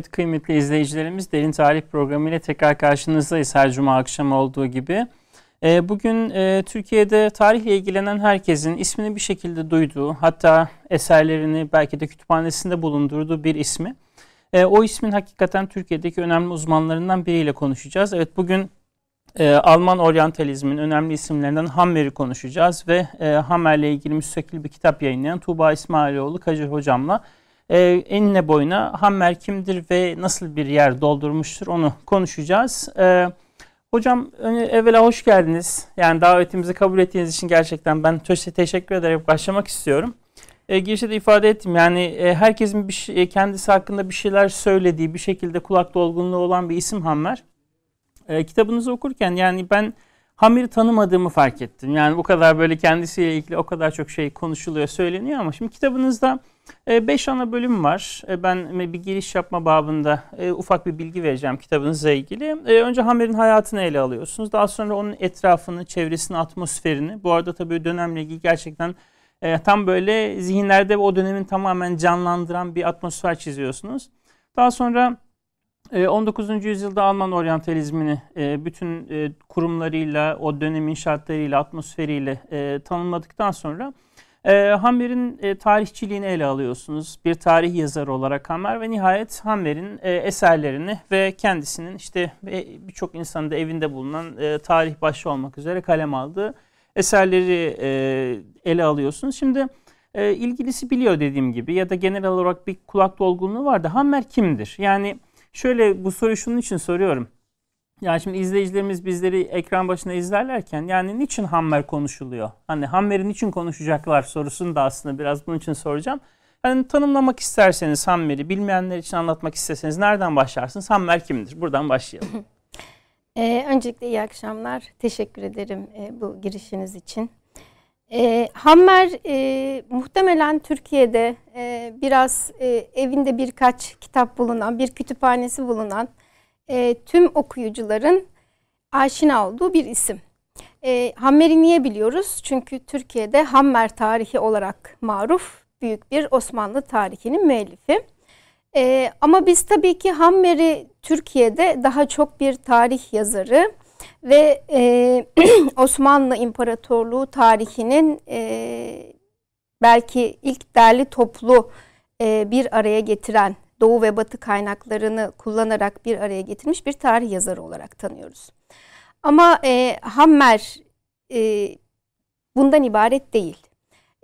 Evet kıymetli izleyicilerimiz Derin Tarih Programı ile tekrar karşınızdayız her cuma akşam olduğu gibi. Ee, bugün e, Türkiye'de tarihle ilgilenen herkesin ismini bir şekilde duyduğu hatta eserlerini belki de kütüphanesinde bulundurduğu bir ismi. E, o ismin hakikaten Türkiye'deki önemli uzmanlarından biriyle konuşacağız. Evet bugün e, Alman oryantalizmin önemli isimlerinden Hammer'i konuşacağız ve Hammer'le ilgili müstakil bir kitap yayınlayan Tuğba İsmailoğlu Kacır hocamla e, enine boyuna Hammer kimdir ve nasıl bir yer doldurmuştur onu konuşacağız. E, hocam evvela hoş geldiniz. Yani davetimizi kabul ettiğiniz için gerçekten ben teşekkür ederek başlamak istiyorum. E, girişte de ifade ettim yani e, herkesin bir şey, kendisi hakkında bir şeyler söylediği bir şekilde kulak dolgunluğu olan bir isim Hammer. E, kitabınızı okurken yani ben Hamir'i tanımadığımı fark ettim. Yani bu kadar böyle kendisiyle ilgili o kadar çok şey konuşuluyor, söyleniyor ama şimdi kitabınızda 5 e, ana bölüm var. E, ben bir giriş yapma babında e, ufak bir bilgi vereceğim kitabınızla ilgili. Önce Hamer'in hayatını ele alıyorsunuz. Daha sonra onun etrafını, çevresini, atmosferini. Bu arada tabii dönemle ilgili gerçekten tam böyle zihinlerde o dönemin tamamen canlandıran bir atmosfer çiziyorsunuz. Daha sonra 19. yüzyılda Alman oryantalizmini bütün kurumlarıyla, o dönemin şartlarıyla, atmosferiyle tanımladıktan sonra e, Hammer'in e, tarihçiliğini ele alıyorsunuz. Bir tarih yazarı olarak Hammer ve nihayet Hammer'in e, eserlerini ve kendisinin işte e, birçok insanın da evinde bulunan e, tarih başta olmak üzere kalem aldığı eserleri e, ele alıyorsunuz. Şimdi e, ilgilisi biliyor dediğim gibi ya da genel olarak bir kulak dolgunluğu var da Hammer kimdir? Yani şöyle bu soruyu şunun için soruyorum. Yani şimdi izleyicilerimiz bizleri ekran başında izlerlerken yani niçin Hammer konuşuluyor? Hani Hammer'i niçin konuşacaklar sorusunu da aslında biraz bunun için soracağım. Yani tanımlamak isterseniz Hammer'i, bilmeyenler için anlatmak isterseniz nereden başlarsınız? Hammer kimdir? Buradan başlayalım. ee, öncelikle iyi akşamlar. Teşekkür ederim e, bu girişiniz için. E, Hammer e, muhtemelen Türkiye'de e, biraz e, evinde birkaç kitap bulunan, bir kütüphanesi bulunan e, tüm okuyucuların aşina olduğu bir isim. E, Hammer'i niye biliyoruz? Çünkü Türkiye'de Hammer tarihi olarak maruf büyük bir Osmanlı tarihinin müellifi. E, ama biz tabii ki Hammer'i Türkiye'de daha çok bir tarih yazarı ve e, Osmanlı İmparatorluğu tarihinin e, belki ilk derli toplu e, bir araya getiren Doğu ve Batı kaynaklarını kullanarak bir araya getirmiş bir tarih yazarı olarak tanıyoruz. Ama e, Hammer e, bundan ibaret değil.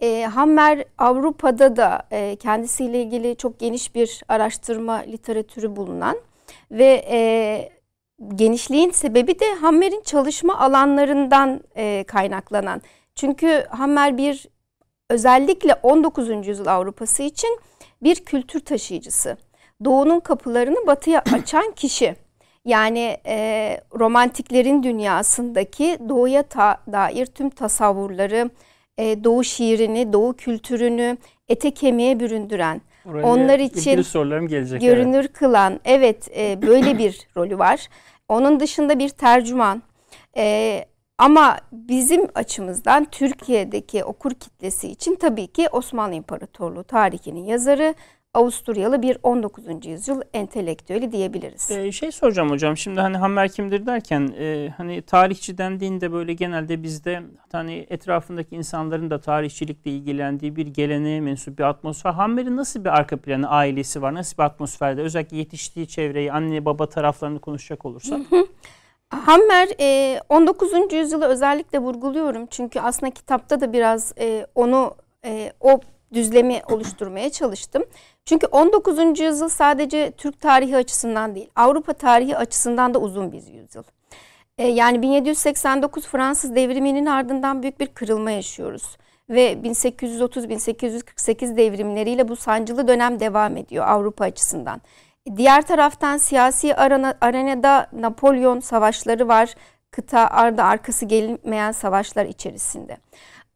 E, Hammer Avrupa'da da e, kendisiyle ilgili çok geniş bir araştırma literatürü bulunan ve e, genişliğin sebebi de Hammer'in çalışma alanlarından e, kaynaklanan. Çünkü Hammer bir özellikle 19. yüzyıl Avrupası için bir kültür taşıyıcısı. Doğunun kapılarını batıya açan kişi. Yani e, romantiklerin dünyasındaki doğuya ta, dair tüm tasavvurları, e, doğu şiirini, doğu kültürünü ete kemiğe büründüren, Oraya onlar için sorularım gelecek, görünür evet. kılan, evet e, böyle bir rolü var. Onun dışında bir tercüman. E, ama bizim açımızdan Türkiye'deki okur kitlesi için tabii ki Osmanlı İmparatorluğu tarihinin yazarı Avusturyalı bir 19. yüzyıl entelektüeli diyebiliriz. Ee, şey soracağım hocam şimdi hani Hammer kimdir derken e, hani tarihçi dendiğinde böyle genelde bizde hani etrafındaki insanların da tarihçilikle ilgilendiği bir geleneğe mensup bir atmosfer. Hammer'in nasıl bir arka planı, ailesi var? Nasıl bir atmosferde? Özellikle yetiştiği çevreyi, anne baba taraflarını konuşacak olursak. Hammer 19. E, yüzyılı özellikle vurguluyorum çünkü aslında kitapta da biraz e, onu o düzlemi oluşturmaya çalıştım. Çünkü 19. yüzyıl sadece Türk tarihi açısından değil, Avrupa tarihi açısından da uzun bir yüzyıl. Ee, yani 1789 Fransız devriminin ardından büyük bir kırılma yaşıyoruz. Ve 1830-1848 devrimleriyle bu sancılı dönem devam ediyor Avrupa açısından. Diğer taraftan siyasi arana, arenada Napolyon savaşları var. Kıta ardı arkası gelinmeyen savaşlar içerisinde.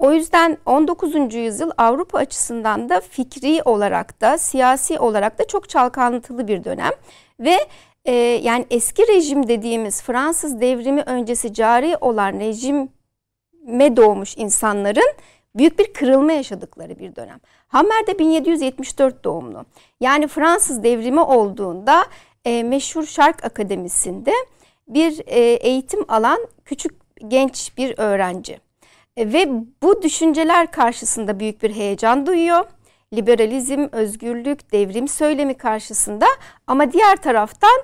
O yüzden 19. yüzyıl Avrupa açısından da fikri olarak da siyasi olarak da çok çalkantılı bir dönem ve e, yani eski rejim dediğimiz Fransız devrimi öncesi cari olan rejime doğmuş insanların büyük bir kırılma yaşadıkları bir dönem. Hammer de 1774 doğumlu. Yani Fransız devrimi olduğunda e, meşhur Şark Akademisi'nde bir e, eğitim alan küçük genç bir öğrenci. E, ve bu düşünceler karşısında büyük bir heyecan duyuyor. Liberalizm, özgürlük, devrim söylemi karşısında ama diğer taraftan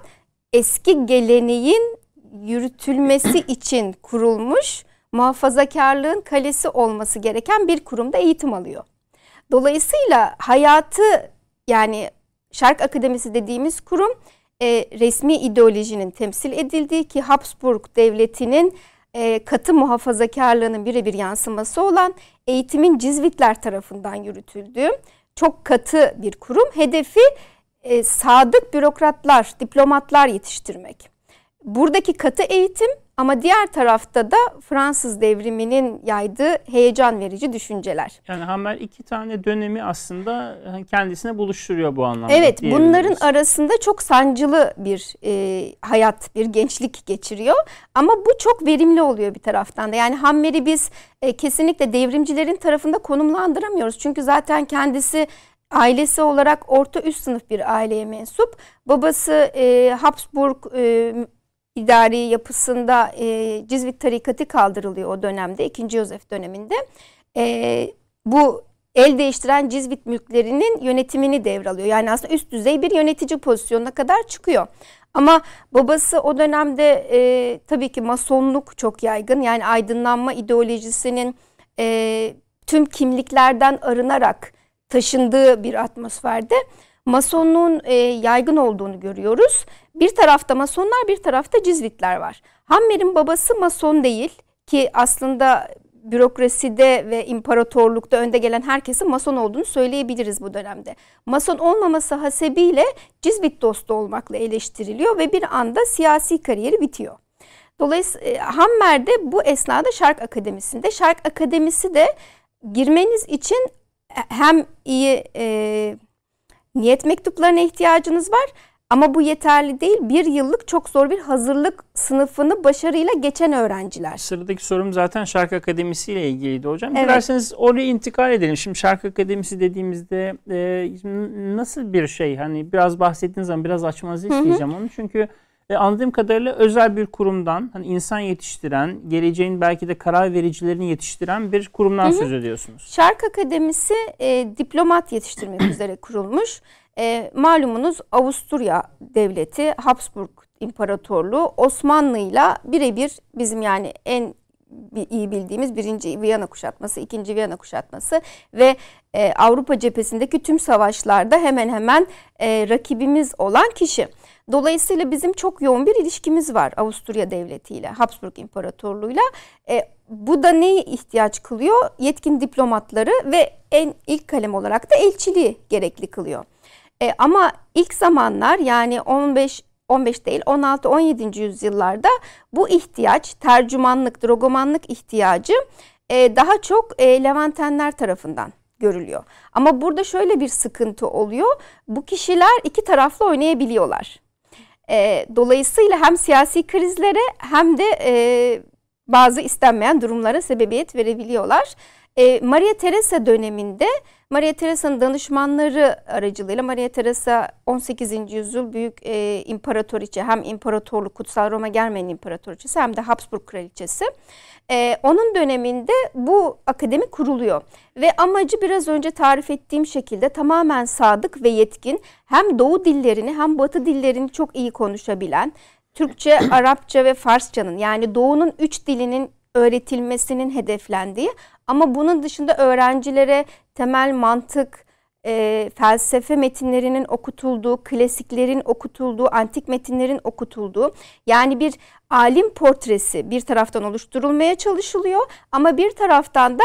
eski geleneğin yürütülmesi için kurulmuş muhafazakarlığın kalesi olması gereken bir kurumda eğitim alıyor. Dolayısıyla hayatı yani Şark Akademisi dediğimiz kurum e, resmi ideolojinin temsil edildiği ki Habsburg Devleti'nin e, katı muhafazakarlığının birebir yansıması olan eğitimin Cizvitler tarafından yürütüldüğü çok katı bir kurum. Hedefi e, sadık bürokratlar, diplomatlar yetiştirmek. Buradaki katı eğitim ama diğer tarafta da Fransız devriminin yaydığı heyecan verici düşünceler. Yani Hammer iki tane dönemi aslında kendisine buluşturuyor bu anlamda. Evet bunların arasında çok sancılı bir e, hayat, bir gençlik geçiriyor. Ama bu çok verimli oluyor bir taraftan da. Yani Hammer'i biz e, kesinlikle devrimcilerin tarafında konumlandıramıyoruz. Çünkü zaten kendisi ailesi olarak orta üst sınıf bir aileye mensup. Babası e, Habsburg e, idari yapısında e, Cizvit tarikatı kaldırılıyor o dönemde 2. Yosef döneminde. E, bu el değiştiren Cizvit mülklerinin yönetimini devralıyor. Yani aslında üst düzey bir yönetici pozisyonuna kadar çıkıyor. Ama babası o dönemde e, tabii ki masonluk çok yaygın. Yani aydınlanma ideolojisinin e, tüm kimliklerden arınarak taşındığı bir atmosferde masonluğun e, yaygın olduğunu görüyoruz. Bir tarafta masonlar bir tarafta cizvitler var. Hammer'in babası mason değil ki aslında bürokraside ve imparatorlukta önde gelen herkesin mason olduğunu söyleyebiliriz bu dönemde. Mason olmaması hasebiyle cizvit dostu olmakla eleştiriliyor ve bir anda siyasi kariyeri bitiyor. Dolayısıyla e, Hammer de bu esnada Şark Akademisi'nde. Şark Akademisi de girmeniz için hem iyi e, niyet mektuplarına ihtiyacınız var ama bu yeterli değil. Bir yıllık çok zor bir hazırlık sınıfını başarıyla geçen öğrenciler. Sıradaki sorum zaten Şark Akademisi ile ilgiliydi hocam. Evet. Dilerseniz oraya intikal edelim. Şimdi Şark Akademisi dediğimizde e, nasıl bir şey? Hani biraz bahsettiğiniz zaman biraz açmanızı isteyeceğim hı hı. onu. Çünkü e, anladığım kadarıyla özel bir kurumdan hani insan yetiştiren, geleceğin belki de karar vericilerini yetiştiren bir kurumdan hı hı. söz ediyorsunuz. Şark Akademisi e, diplomat yetiştirmek üzere kurulmuş. E, malumunuz Avusturya Devleti, Habsburg İmparatorluğu Osmanlı'yla birebir bizim yani en iyi bildiğimiz birinci Viyana kuşatması, ikinci Viyana kuşatması ve e, Avrupa cephesindeki tüm savaşlarda hemen hemen e, rakibimiz olan kişi. Dolayısıyla bizim çok yoğun bir ilişkimiz var Avusturya Devleti ile, Habsburg İmparatorluğu'yla. E, bu da neyi ihtiyaç kılıyor? Yetkin diplomatları ve en ilk kalem olarak da elçiliği gerekli kılıyor. E, ama ilk zamanlar yani 15 15 değil 16-17. yüzyıllarda bu ihtiyaç tercümanlık, drogomanlık ihtiyacı e, daha çok e, Levantenler tarafından görülüyor. Ama burada şöyle bir sıkıntı oluyor. Bu kişiler iki taraflı oynayabiliyorlar. E, dolayısıyla hem siyasi krizlere hem de e, bazı istenmeyen durumlara sebebiyet verebiliyorlar. E, Maria Teresa döneminde Maria Teresa'nın danışmanları aracılığıyla Maria Teresa 18. yüzyıl büyük e, imparatoriçe hem imparatorluk Kutsal Roma Germen imparatoriçesi hem de Habsburg kraliçesi. E, onun döneminde bu akademi kuruluyor ve amacı biraz önce tarif ettiğim şekilde tamamen sadık ve yetkin hem doğu dillerini hem batı dillerini çok iyi konuşabilen Türkçe, Arapça ve Farsçanın yani doğunun üç dilinin öğretilmesinin hedeflendiği ama bunun dışında öğrencilere temel mantık, e, felsefe metinlerinin okutulduğu, klasiklerin okutulduğu, antik metinlerin okutulduğu yani bir alim portresi bir taraftan oluşturulmaya çalışılıyor ama bir taraftan da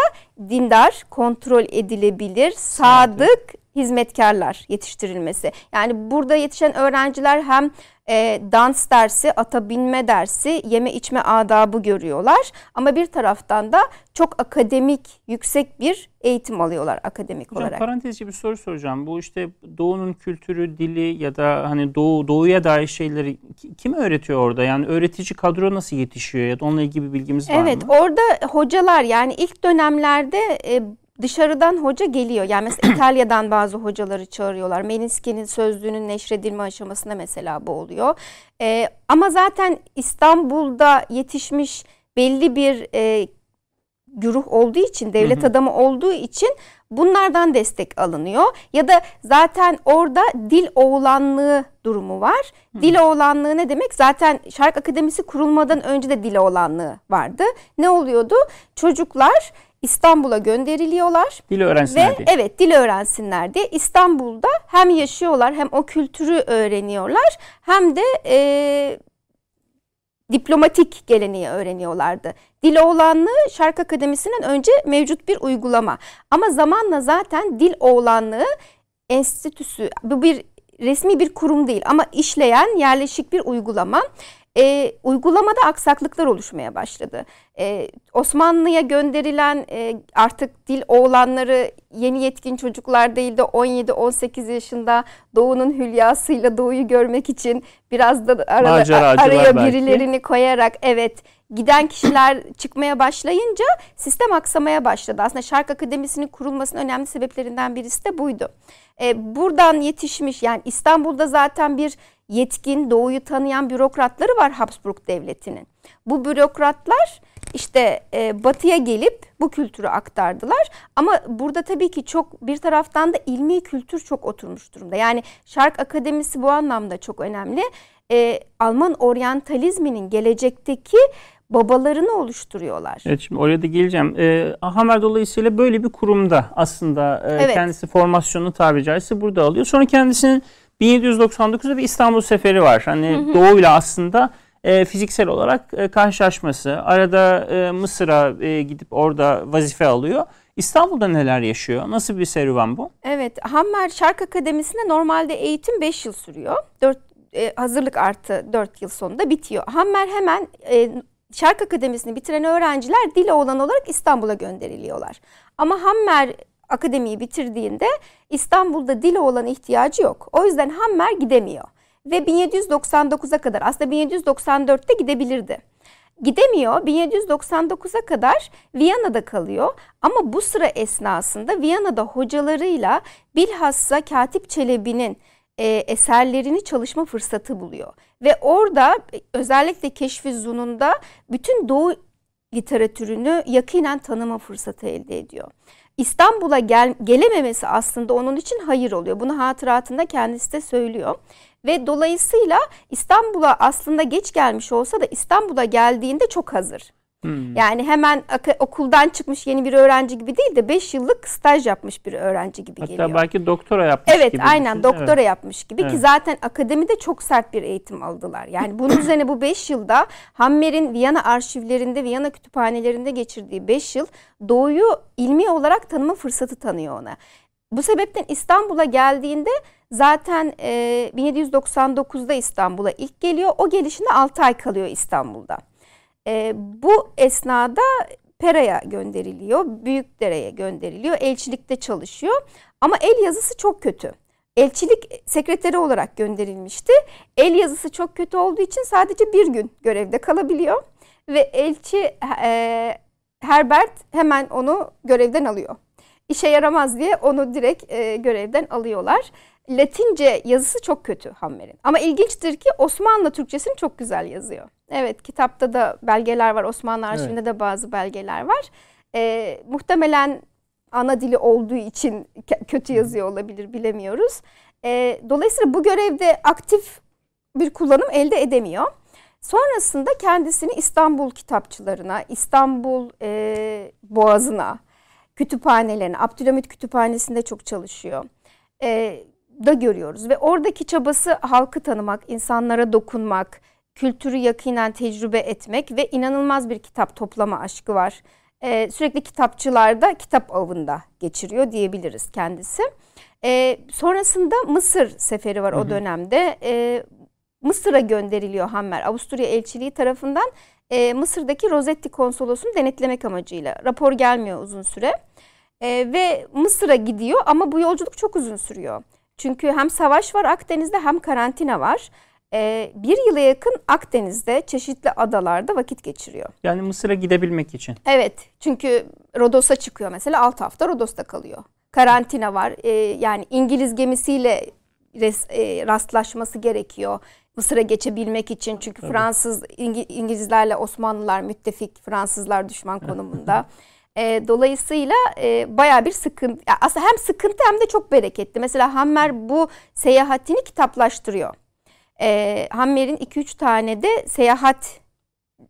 dindar, kontrol edilebilir, sadık hizmetkarlar yetiştirilmesi. Yani burada yetişen öğrenciler hem e, dans dersi, ata binme dersi, yeme içme adabı görüyorlar. Ama bir taraftan da çok akademik, yüksek bir eğitim alıyorlar akademik Hocam, olarak. Parantezci bir soru soracağım. Bu işte doğunun kültürü, dili ya da hani doğu doğuya dair şeyleri kim öğretiyor orada? Yani öğretici kadro nasıl yetişiyor ya da onunla ilgili bir bilgimiz var evet, mı? Evet, orada hocalar yani ilk dönemlerde e, dışarıdan hoca geliyor. Yani mesela İtalya'dan bazı hocaları çağırıyorlar. Melinski'nin sözlüğünün neşredilme aşamasında mesela bu oluyor. Ee, ama zaten İstanbul'da yetişmiş belli bir e, güruh olduğu için, devlet hı hı. adamı olduğu için bunlardan destek alınıyor. Ya da zaten orada dil oğlanlığı durumu var. Hı. Dil oğlanlığı ne demek? Zaten Şark Akademisi kurulmadan önce de dil oğlanlığı vardı. Ne oluyordu? Çocuklar İstanbul'a gönderiliyorlar. Dil öğrensinler ve, diye. Evet dil öğrensinler diye İstanbul'da hem yaşıyorlar hem o kültürü öğreniyorlar hem de e, diplomatik geleneği öğreniyorlardı. Dil oğlanlığı Şark Akademisi'nden önce mevcut bir uygulama. Ama zamanla zaten dil oğlanlığı enstitüsü bu bir resmi bir kurum değil ama işleyen yerleşik bir uygulama e, uygulamada aksaklıklar oluşmaya başladı. E, Osmanlı'ya gönderilen e, artık dil oğlanları yeni yetkin çocuklar değil de 17-18 yaşında Doğu'nun hülyasıyla Doğu'yu görmek için biraz da arada, araya birilerini belki. koyarak evet giden kişiler çıkmaya başlayınca sistem aksamaya başladı. Aslında Şark Akademisi'nin kurulmasının önemli sebeplerinden birisi de buydu. Ee, buradan yetişmiş yani İstanbul'da zaten bir yetkin doğuyu tanıyan bürokratları var Habsburg Devleti'nin. Bu bürokratlar işte e, batıya gelip bu kültürü aktardılar. Ama burada tabii ki çok bir taraftan da ilmi kültür çok oturmuş durumda. Yani Şark Akademisi bu anlamda çok önemli. E, Alman oryantalizminin gelecekteki babalarını oluşturuyorlar. Evet şimdi oraya da geleceğim. E, Hamer dolayısıyla böyle bir kurumda aslında e, evet. kendisi formasyonu tabiri caizse burada alıyor. Sonra kendisinin 1799'da bir İstanbul seferi var. Hani doğuyla aslında e, fiziksel olarak e, karşılaşması. Arada e, Mısır'a e, gidip orada vazife alıyor. İstanbul'da neler yaşıyor? Nasıl bir serüven bu? Evet, Hammer Şark Akademisi'nde normalde eğitim 5 yıl sürüyor. 4 e, hazırlık artı 4 yıl sonunda bitiyor. Hammer hemen e, Şark Akademisi'ni bitiren öğrenciler dil olan olarak İstanbul'a gönderiliyorlar. Ama Hammer akademiyi bitirdiğinde İstanbul'da dile olan ihtiyacı yok. O yüzden Hammer gidemiyor. Ve 1799'a kadar aslında 1794'te gidebilirdi. Gidemiyor. 1799'a kadar Viyana'da kalıyor. Ama bu sıra esnasında Viyana'da hocalarıyla bilhassa Katip Çelebi'nin e, eserlerini çalışma fırsatı buluyor. Ve orada özellikle Keşfi Zun'unda bütün Doğu literatürünü yakinen tanıma fırsatı elde ediyor. İstanbul'a gel, gelememesi aslında onun için hayır oluyor. Bunu hatıratında kendisi de söylüyor. Ve dolayısıyla İstanbul'a aslında geç gelmiş olsa da İstanbul'a geldiğinde çok hazır. Hmm. Yani hemen okuldan çıkmış yeni bir öğrenci gibi değil de 5 yıllık staj yapmış bir öğrenci gibi Hatta geliyor. Hatta belki doktora yapmış evet, gibi. Evet aynen doktora evet. yapmış gibi evet. ki zaten akademide çok sert bir eğitim aldılar. Yani bunun üzerine bu 5 yılda Hammer'in Viyana arşivlerinde, Viyana kütüphanelerinde geçirdiği 5 yıl Doğu'yu ilmi olarak tanıma fırsatı tanıyor ona. Bu sebepten İstanbul'a geldiğinde zaten e, 1799'da İstanbul'a ilk geliyor. O gelişinde 6 ay kalıyor İstanbul'da. E, bu esnada Pera'ya gönderiliyor, Büyükdere'ye gönderiliyor, elçilikte çalışıyor. Ama el yazısı çok kötü. Elçilik sekreteri olarak gönderilmişti. El yazısı çok kötü olduğu için sadece bir gün görevde kalabiliyor. Ve elçi e, Herbert hemen onu görevden alıyor. İşe yaramaz diye onu direkt e, görevden alıyorlar. Latince yazısı çok kötü Hammer'in. Ama ilginçtir ki Osmanlı Türkçesini çok güzel yazıyor. Evet kitapta da belgeler var. Osmanlı arşivinde evet. de bazı belgeler var. Ee, muhtemelen ana dili olduğu için kötü yazıyor olabilir bilemiyoruz. Ee, dolayısıyla bu görevde aktif bir kullanım elde edemiyor. Sonrasında kendisini İstanbul kitapçılarına, İstanbul e, Boğazı'na, kütüphanelerine, Abdülhamit Kütüphanesi'nde çok çalışıyor. E, da görüyoruz ve oradaki çabası halkı tanımak, insanlara dokunmak, kültürü yakinen tecrübe etmek ve inanılmaz bir kitap toplama aşkı var. e, sürekli kitapçılarda kitap avında geçiriyor diyebiliriz kendisi. E, sonrasında Mısır seferi var hı hı. o dönemde. E, Mısır'a gönderiliyor Hammer Avusturya elçiliği tarafından e, Mısır'daki Rosetti konsolosunu denetlemek amacıyla. Rapor gelmiyor uzun süre. E, ve Mısır'a gidiyor ama bu yolculuk çok uzun sürüyor. Çünkü hem savaş var Akdeniz'de hem karantina var. E, bir yıla yakın Akdeniz'de çeşitli adalarda vakit geçiriyor. Yani Mısır'a gidebilmek için. Evet çünkü Rodos'a çıkıyor mesela 6 hafta Rodos'ta kalıyor. Karantina var e, yani İngiliz gemisiyle res, e, rastlaşması gerekiyor. Mısır'a geçebilmek için çünkü Tabii. Fransız İngilizlerle Osmanlılar müttefik, Fransızlar düşman konumunda. E, dolayısıyla e, baya bir sıkıntı. Aslında hem sıkıntı hem de çok bereketli. Mesela Hammer bu seyahatini kitaplaştırıyor. E, Hammer'in 2-3 tane de seyahat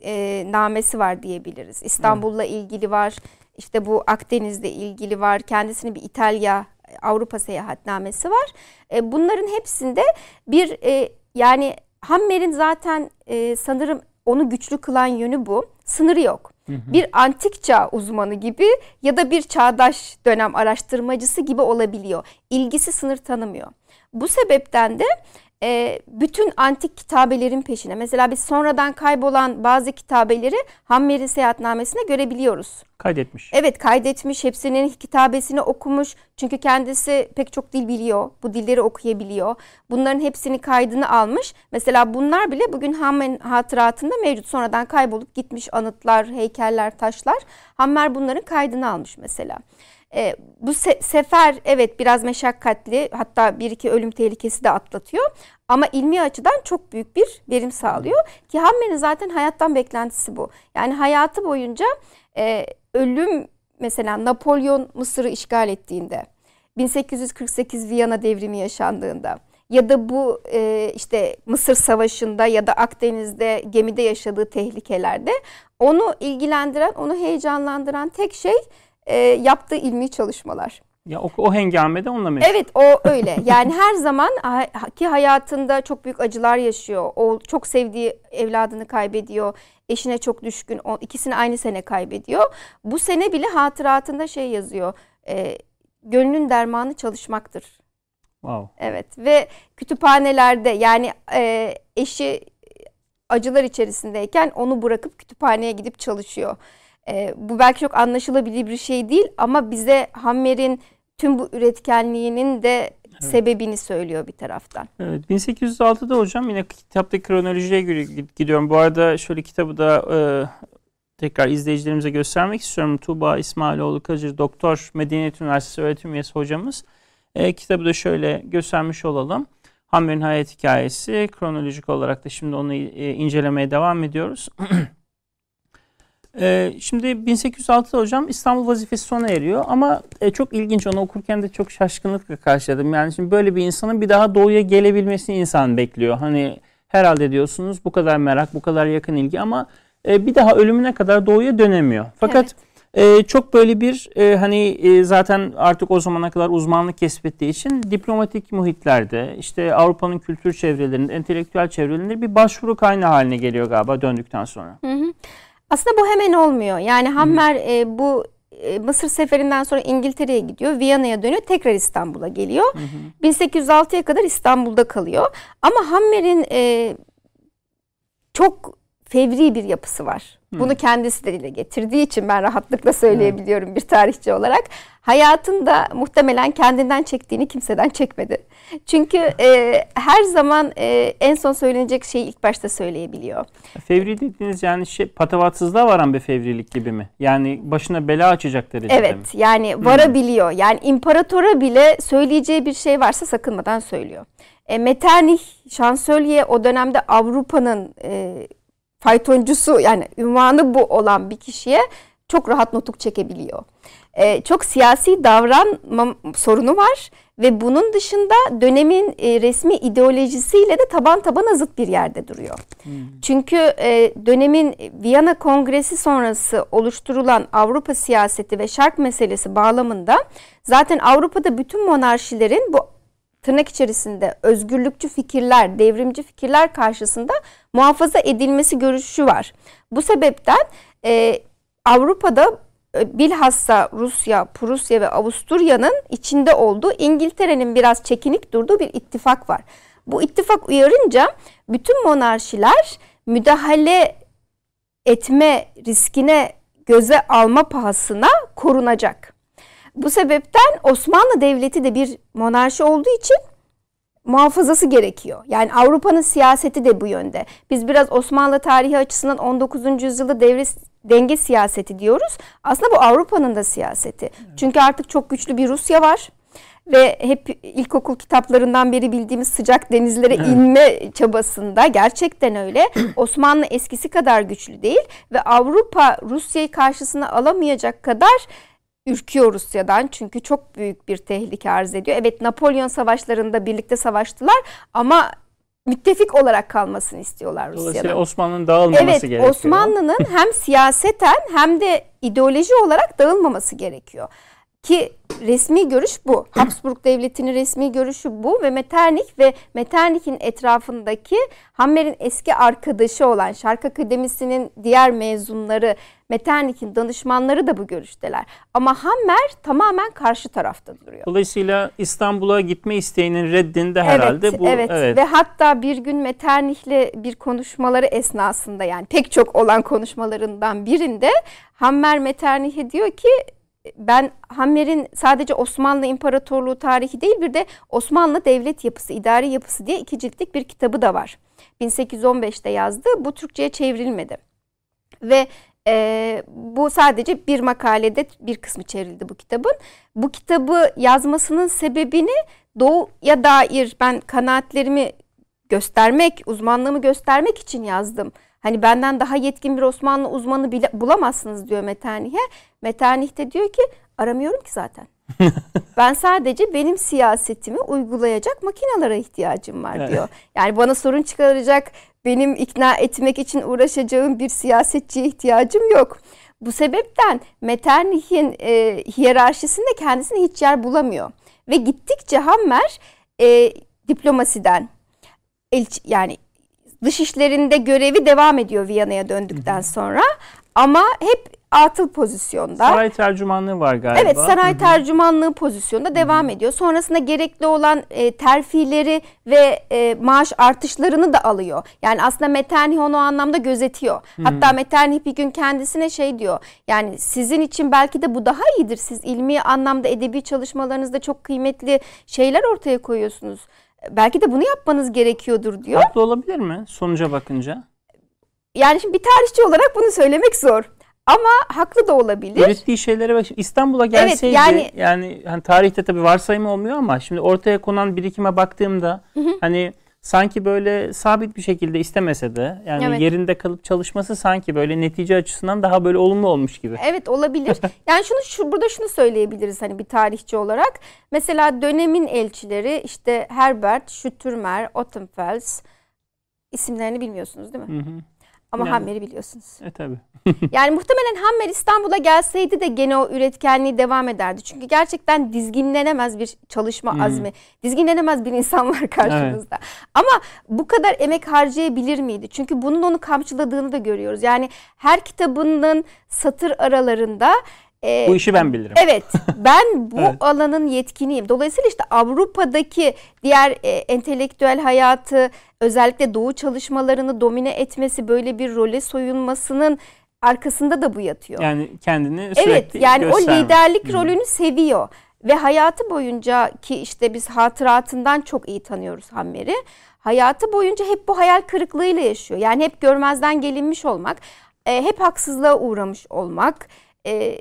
e, namesi var diyebiliriz. İstanbul'la evet. ilgili var. İşte bu Akdeniz'le ilgili var. Kendisinin bir İtalya Avrupa seyahatnamesi var. E, bunların hepsinde bir e, yani Hammer'in zaten e, sanırım onu güçlü kılan yönü bu. Sınırı yok. Bir antik çağ uzmanı gibi ya da bir çağdaş dönem araştırmacısı gibi olabiliyor. İlgisi sınır tanımıyor. Bu sebepten de e, bütün antik kitabelerin peşine. Mesela biz sonradan kaybolan bazı kitabeleri Hammer'in seyahatnamesine görebiliyoruz. Kaydetmiş. Evet kaydetmiş. Hepsinin kitabesini okumuş. Çünkü kendisi pek çok dil biliyor. Bu dilleri okuyabiliyor. Bunların hepsini kaydını almış. Mesela bunlar bile bugün Hammer'in hatıratında mevcut. Sonradan kaybolup gitmiş anıtlar, heykeller, taşlar. Hammer bunların kaydını almış mesela. E, bu se sefer evet biraz meşakkatli hatta bir iki ölüm tehlikesi de atlatıyor. Ama ilmi açıdan çok büyük bir verim sağlıyor. Ki Hammer'in zaten hayattan beklentisi bu. Yani hayatı boyunca e, ölüm mesela Napolyon Mısır'ı işgal ettiğinde 1848 Viyana devrimi yaşandığında ya da bu e, işte Mısır Savaşı'nda ya da Akdeniz'de gemide yaşadığı tehlikelerde onu ilgilendiren, onu heyecanlandıran tek şey e, yaptığı ilmi çalışmalar. Ya o, o hengamede onunla meşgul. Evet o öyle. Yani her zaman ki hayatında çok büyük acılar yaşıyor. O çok sevdiği evladını kaybediyor. Eşine çok düşkün. O, ikisini aynı sene kaybediyor. Bu sene bile hatıratında şey yazıyor. E, gönlün dermanı çalışmaktır. Wow. Evet ve kütüphanelerde yani e, eşi acılar içerisindeyken onu bırakıp kütüphaneye gidip çalışıyor. E, bu belki çok anlaşılabilir bir şey değil ama bize Hammer'in tüm bu üretkenliğinin de evet. sebebini söylüyor bir taraftan. Evet 1806'da hocam yine kitapta kronolojiye göre gidiyorum. Bu arada şöyle kitabı da e, tekrar izleyicilerimize göstermek istiyorum. Tuğba İsmailoğlu Kacır Doktor Medeniyet Üniversitesi öğretim üyesi hocamız. E, kitabı da şöyle göstermiş olalım. Hammer'in hayat hikayesi kronolojik olarak da şimdi onu e, incelemeye devam ediyoruz. Ee, şimdi 1806'da hocam İstanbul vazifesi sona eriyor ama e, çok ilginç onu okurken de çok şaşkınlıkla karşıladım. Yani şimdi böyle bir insanın bir daha doğuya gelebilmesini insan bekliyor. Hani herhalde diyorsunuz bu kadar merak, bu kadar yakın ilgi ama e, bir daha ölümüne kadar doğuya dönemiyor. Fakat evet. e, çok böyle bir e, hani e, zaten artık o zamana kadar uzmanlık kesbettiği için diplomatik muhitlerde işte Avrupa'nın kültür çevrelerinde, entelektüel çevrelerinde bir başvuru kaynağı haline geliyor galiba döndükten sonra. Hı hı. Aslında bu hemen olmuyor. Yani Hammer e, bu e, Mısır seferinden sonra İngiltere'ye gidiyor. Viyana'ya dönüyor. Tekrar İstanbul'a geliyor. Hı hı. 1806'ya kadar İstanbul'da kalıyor. Ama Hammer'in e, çok fevri bir yapısı var. Bunu kendisi de dile getirdiği için ben rahatlıkla söyleyebiliyorum bir tarihçi olarak. Hayatında muhtemelen kendinden çektiğini kimseden çekmedi. Çünkü e, her zaman e, en son söylenecek şeyi ilk başta söyleyebiliyor. Fevri dediğiniz yani şey patavatsızlığa varan bir fevrilik gibi mi? Yani başına bela açacak derecede evet, mi? Evet yani varabiliyor. Hmm. Yani imparatora bile söyleyeceği bir şey varsa sakınmadan söylüyor. E, Metternich şansölye o dönemde Avrupa'nın e, faytoncusu yani ünvanı bu olan bir kişiye çok rahat notuk çekebiliyor. Ee, çok siyasi davranma sorunu var ve bunun dışında dönemin e, resmi ideolojisiyle de taban tabana zıt bir yerde duruyor. Hmm. Çünkü e, dönemin Viyana Kongresi sonrası oluşturulan Avrupa siyaseti ve şark meselesi bağlamında zaten Avrupa'da bütün monarşilerin bu tırnak içerisinde özgürlükçü fikirler, devrimci fikirler karşısında muhafaza edilmesi görüşü var. Bu sebepten e, Avrupa'da e, bilhassa Rusya, Prusya ve Avusturya'nın içinde olduğu İngiltere'nin biraz çekinik durduğu bir ittifak var. Bu ittifak uyarınca bütün monarşiler müdahale etme riskine göze alma pahasına korunacak. Bu sebepten Osmanlı Devleti de bir monarşi olduğu için muhafazası gerekiyor. Yani Avrupa'nın siyaseti de bu yönde. Biz biraz Osmanlı tarihi açısından 19. yüzyılda devre denge siyaseti diyoruz. Aslında bu Avrupa'nın da siyaseti. Çünkü artık çok güçlü bir Rusya var ve hep ilkokul kitaplarından beri bildiğimiz sıcak denizlere evet. inme çabasında gerçekten öyle. Osmanlı eskisi kadar güçlü değil ve Avrupa Rusya'yı karşısına alamayacak kadar ürküyor Rusya'dan çünkü çok büyük bir tehlike arz ediyor. Evet Napolyon savaşlarında birlikte savaştılar ama müttefik olarak kalmasını istiyorlar Rusya'dan. Dolayısıyla Osmanlı'nın dağılmaması evet, gerekiyor. Evet Osmanlı'nın hem siyaseten hem de ideoloji olarak dağılmaması gerekiyor. Ki resmi görüş bu. Habsburg Devleti'nin resmi görüşü bu ve Metternich ve Metternich'in etrafındaki Hammer'in eski arkadaşı olan Şark Akademisi'nin diğer mezunları, Metternich'in danışmanları da bu görüşteler. Ama Hammer tamamen karşı tarafta duruyor. Dolayısıyla İstanbul'a gitme isteğinin reddinde herhalde evet, bu. Evet. evet ve hatta bir gün Metternich'le bir konuşmaları esnasında yani pek çok olan konuşmalarından birinde Hammer Metternich'e diyor ki ben Hammer'in sadece Osmanlı İmparatorluğu tarihi değil bir de Osmanlı devlet yapısı, idari yapısı diye iki ciltlik bir kitabı da var. 1815'te yazdı. Bu Türkçe'ye çevrilmedi. Ve e, bu sadece bir makalede bir kısmı çevrildi bu kitabın. Bu kitabı yazmasının sebebini doğuya dair ben kanaatlerimi göstermek, uzmanlığımı göstermek için yazdım. Hani benden daha yetkin bir Osmanlı uzmanı bile bulamazsınız diyor Metternih'e. Metternich de diyor ki aramıyorum ki zaten. ben sadece benim siyasetimi uygulayacak makinalara ihtiyacım var diyor. Yani bana sorun çıkaracak, benim ikna etmek için uğraşacağım bir siyasetçiye ihtiyacım yok. Bu sebepten Metternich'in e, hiyerarşisinde kendisine hiç yer bulamıyor. Ve gittikçe Hammer e, diplomasiden, elçi, yani dışişlerinde görevi devam ediyor Viyana'ya döndükten sonra. Ama hep atıl pozisyonda. Saray tercümanlığı var galiba. Evet saray tercümanlığı pozisyonda devam ediyor. Sonrasında gerekli olan e, terfileri ve e, maaş artışlarını da alıyor. Yani aslında Metternich onu o anlamda gözetiyor. Hatta Metternich bir gün kendisine şey diyor. Yani sizin için belki de bu daha iyidir. Siz ilmi anlamda edebi çalışmalarınızda çok kıymetli şeyler ortaya koyuyorsunuz belki de bunu yapmanız gerekiyordur diyor. Haklı olabilir mi sonuca bakınca? Yani şimdi bir tarihçi olarak bunu söylemek zor. Ama haklı da olabilir. Ürettiği şeylere bak. İstanbul'a gelseydi evet, yani, yani hani tarihte tabii varsayım olmuyor ama şimdi ortaya konan birikime baktığımda hı hı. hani sanki böyle sabit bir şekilde istemese de yani evet. yerinde kalıp çalışması sanki böyle netice açısından daha böyle olumlu olmuş gibi. Evet olabilir. yani şunu şu, burada şunu söyleyebiliriz hani bir tarihçi olarak. Mesela dönemin elçileri işte Herbert, Schüttermer, Ottenfels isimlerini bilmiyorsunuz değil mi? Hı hı. Ama yani, Hammer'i biliyorsunuz. E tabi. yani muhtemelen Hammer İstanbul'a gelseydi de gene o üretkenliği devam ederdi. Çünkü gerçekten dizginlenemez bir çalışma hmm. azmi. Dizginlenemez bir insan var karşımızda. Evet. Ama bu kadar emek harcayabilir miydi? Çünkü bunun onu kamçıladığını da görüyoruz. Yani her kitabının satır aralarında e, bu işi ben bilirim. Evet. Ben bu evet. alanın yetkiniyim. Dolayısıyla işte Avrupa'daki diğer e, entelektüel hayatı özellikle doğu çalışmalarını domine etmesi böyle bir role soyunmasının arkasında da bu yatıyor. Yani kendini sürekli Evet yani gösterme. o liderlik hmm. rolünü seviyor. Ve hayatı boyunca ki işte biz hatıratından çok iyi tanıyoruz Hammer'i. Hayatı boyunca hep bu hayal kırıklığıyla yaşıyor. Yani hep görmezden gelinmiş olmak, e, hep haksızlığa uğramış olmak, e,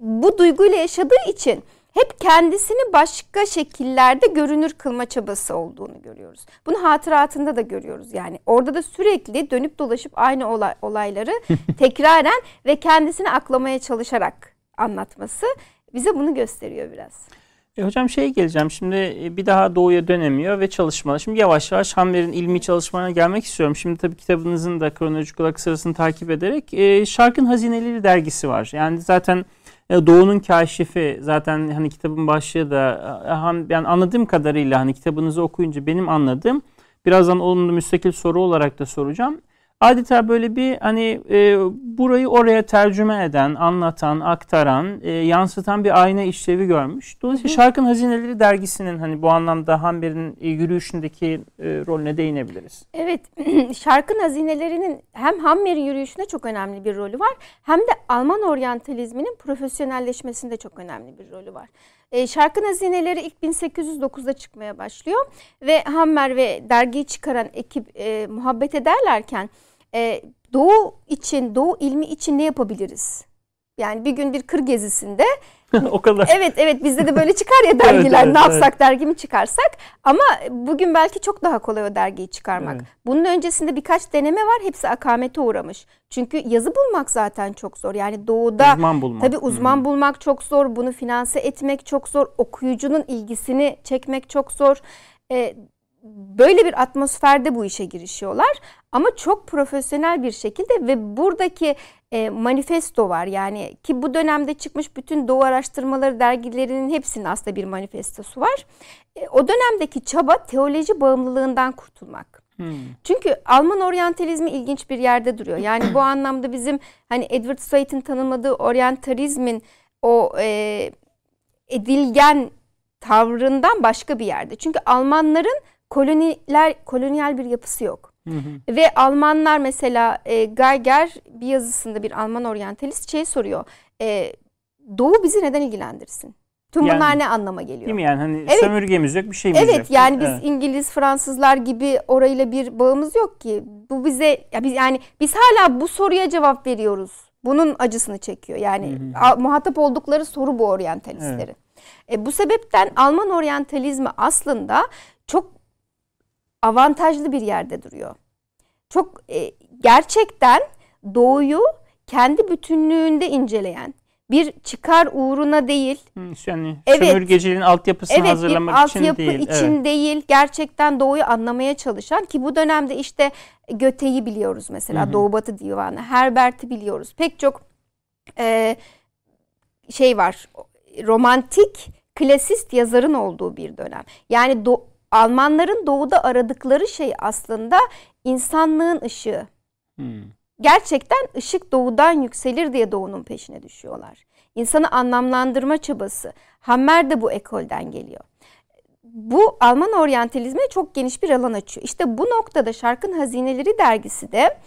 bu duyguyla yaşadığı için hep kendisini başka şekillerde görünür kılma çabası olduğunu görüyoruz. Bunu hatıratında da görüyoruz. Yani orada da sürekli dönüp dolaşıp aynı olay, olayları tekraren ve kendisini aklamaya çalışarak anlatması bize bunu gösteriyor biraz. E hocam şey geleceğim şimdi e, bir daha doğuya dönemiyor ve çalışmalar. Şimdi yavaş yavaş Hammer'in ilmi çalışmalarına gelmek istiyorum. Şimdi tabii kitabınızın da kronolojik olarak sırasını takip ederek e, Şarkın Hazineleri dergisi var. Yani zaten Doğu'nun kaşifi zaten hani kitabın başlığı da e, yani anladığım kadarıyla hani kitabınızı okuyunca benim anladığım birazdan olumlu müstakil soru olarak da soracağım. Adeta böyle bir hani e, burayı oraya tercüme eden, anlatan, aktaran, e, yansıtan bir ayna işlevi görmüş. Dolayısıyla Şarkın Hazineleri dergisinin hani bu anlamda Hamber'in e, yürüyüşündeki e, rolüne değinebiliriz. Evet, Şarkın Hazinelerinin hem Hammer'in yürüyüşünde çok önemli bir rolü var, hem de Alman oryantalizminin profesyonelleşmesinde çok önemli bir rolü var. E, şarkın hazineleri ilk 1809'da çıkmaya başlıyor ve Hammer ve dergiyi çıkaran ekip e, muhabbet ederlerken e, Doğu için, Doğu ilmi için ne yapabiliriz? Yani bir gün bir kır gezisinde o kadar. Evet evet bizde de böyle çıkar ya dergiler. evet, evet, ne yapsak evet. dergimi çıkarsak. Ama bugün belki çok daha kolay o dergiyi çıkarmak. Evet. Bunun öncesinde birkaç deneme var. Hepsi akamete uğramış. Çünkü yazı bulmak zaten çok zor. Yani doğuda uzman bulmak. tabii uzman hmm. bulmak çok zor. Bunu finanse etmek çok zor. Okuyucunun ilgisini çekmek çok zor. Ee, böyle bir atmosferde bu işe girişiyorlar ama çok profesyonel bir şekilde ve buradaki e, manifesto var yani ki bu dönemde çıkmış bütün doğu araştırmaları dergilerinin hepsinin aslında bir manifestosu var. E, o dönemdeki çaba teoloji bağımlılığından kurtulmak. Hmm. Çünkü Alman oryantalizmi ilginç bir yerde duruyor. Yani bu anlamda bizim hani Edward Said'in tanımladığı oryantalizmin o e, edilgen tavrından başka bir yerde. Çünkü Almanların koloniler kolonyal bir yapısı yok. Hı hı. Ve Almanlar mesela e, Geiger bir yazısında bir Alman oryantalist şey soruyor. E, Doğu bizi neden ilgilendirsin? Tüm yani, bunlar ne anlama geliyor? Değil mi yani hani evet. sömürgemiz yok bir şeyimiz evet, yok. Evet yani biz evet. İngiliz Fransızlar gibi orayla bir bağımız yok ki. Bu bize ya biz yani biz hala bu soruya cevap veriyoruz. Bunun acısını çekiyor. Yani hı hı. muhatap oldukları soru bu oryantalistlerin. Evet. E, bu sebepten Alman oryantalizmi aslında çok avantajlı bir yerde duruyor. Çok e, gerçekten doğuyu kendi bütünlüğünde inceleyen bir çıkar uğruna değil. Yani evet, sömürgeciliğin altyapısını evet, hazırlamak alt için değil. için evet. değil. Gerçekten doğuyu anlamaya çalışan ki bu dönemde işte Göte'yi biliyoruz mesela. Hı hı. Doğu Batı Divanı. Herbert'i biliyoruz. Pek çok e, şey var. Romantik klasist yazarın olduğu bir dönem. Yani do, Almanların doğuda aradıkları şey aslında insanlığın ışığı. Hmm. Gerçekten ışık doğudan yükselir diye doğunun peşine düşüyorlar. İnsanı anlamlandırma çabası. Hammer de bu ekolden geliyor. Bu Alman oryantalizmine çok geniş bir alan açıyor. İşte bu noktada Şarkın Hazineleri dergisi de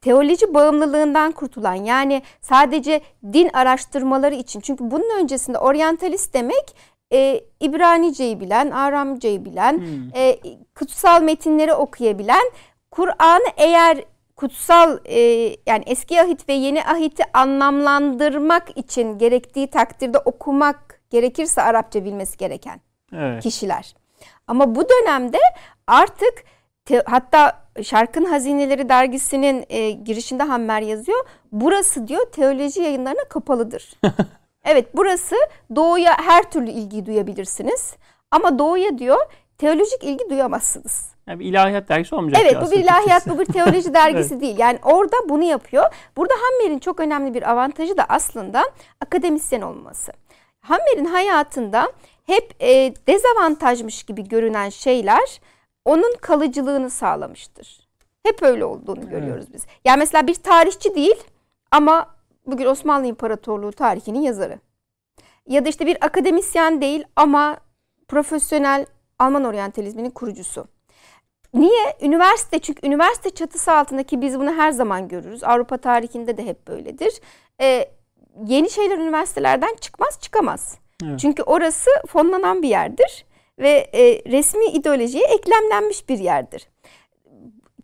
teoloji bağımlılığından kurtulan yani sadece din araştırmaları için çünkü bunun öncesinde oryantalist demek e, İbranice'yi bilen, Aramce'yi bilen, hmm. e, kutsal metinleri okuyabilen, Kur'an'ı eğer kutsal e, yani eski ahit ve yeni ahiti anlamlandırmak için gerektiği takdirde okumak gerekirse Arapça bilmesi gereken evet. kişiler. Ama bu dönemde artık te, hatta Şarkın Hazineleri dergisinin e, girişinde Hammer yazıyor. Burası diyor teoloji yayınlarına kapalıdır. Evet burası doğuya her türlü ilgi duyabilirsiniz. Ama doğuya diyor teolojik ilgi duyamazsınız. Yani bir ilahiyat dergisi olmayacak. Evet bu bir ilahiyat bu bir teoloji dergisi evet. değil. Yani orada bunu yapıyor. Burada Hammer'in çok önemli bir avantajı da aslında akademisyen olması. Hammer'in hayatında hep e, dezavantajmış gibi görünen şeyler onun kalıcılığını sağlamıştır. Hep öyle olduğunu evet. görüyoruz biz. Yani mesela bir tarihçi değil ama bugün Osmanlı İmparatorluğu tarihinin yazarı. Ya da işte bir akademisyen değil ama profesyonel Alman oryantalizminin kurucusu. Niye? Üniversite çünkü üniversite çatısı altındaki biz bunu her zaman görürüz. Avrupa tarihinde de hep böyledir. Ee, yeni şeyler üniversitelerden çıkmaz çıkamaz. Evet. Çünkü orası fonlanan bir yerdir ve e, resmi ideolojiye eklemlenmiş bir yerdir.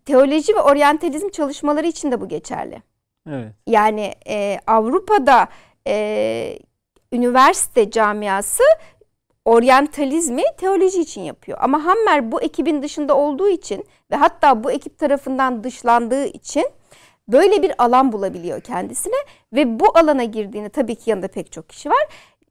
Teoloji ve oryantalizm çalışmaları için de bu geçerli. Evet. Yani e, Avrupa'da e, üniversite camiası oryantalizmi teoloji için yapıyor. Ama Hammer bu ekibin dışında olduğu için ve hatta bu ekip tarafından dışlandığı için böyle bir alan bulabiliyor kendisine ve bu alana girdiğinde tabii ki yanında pek çok kişi var.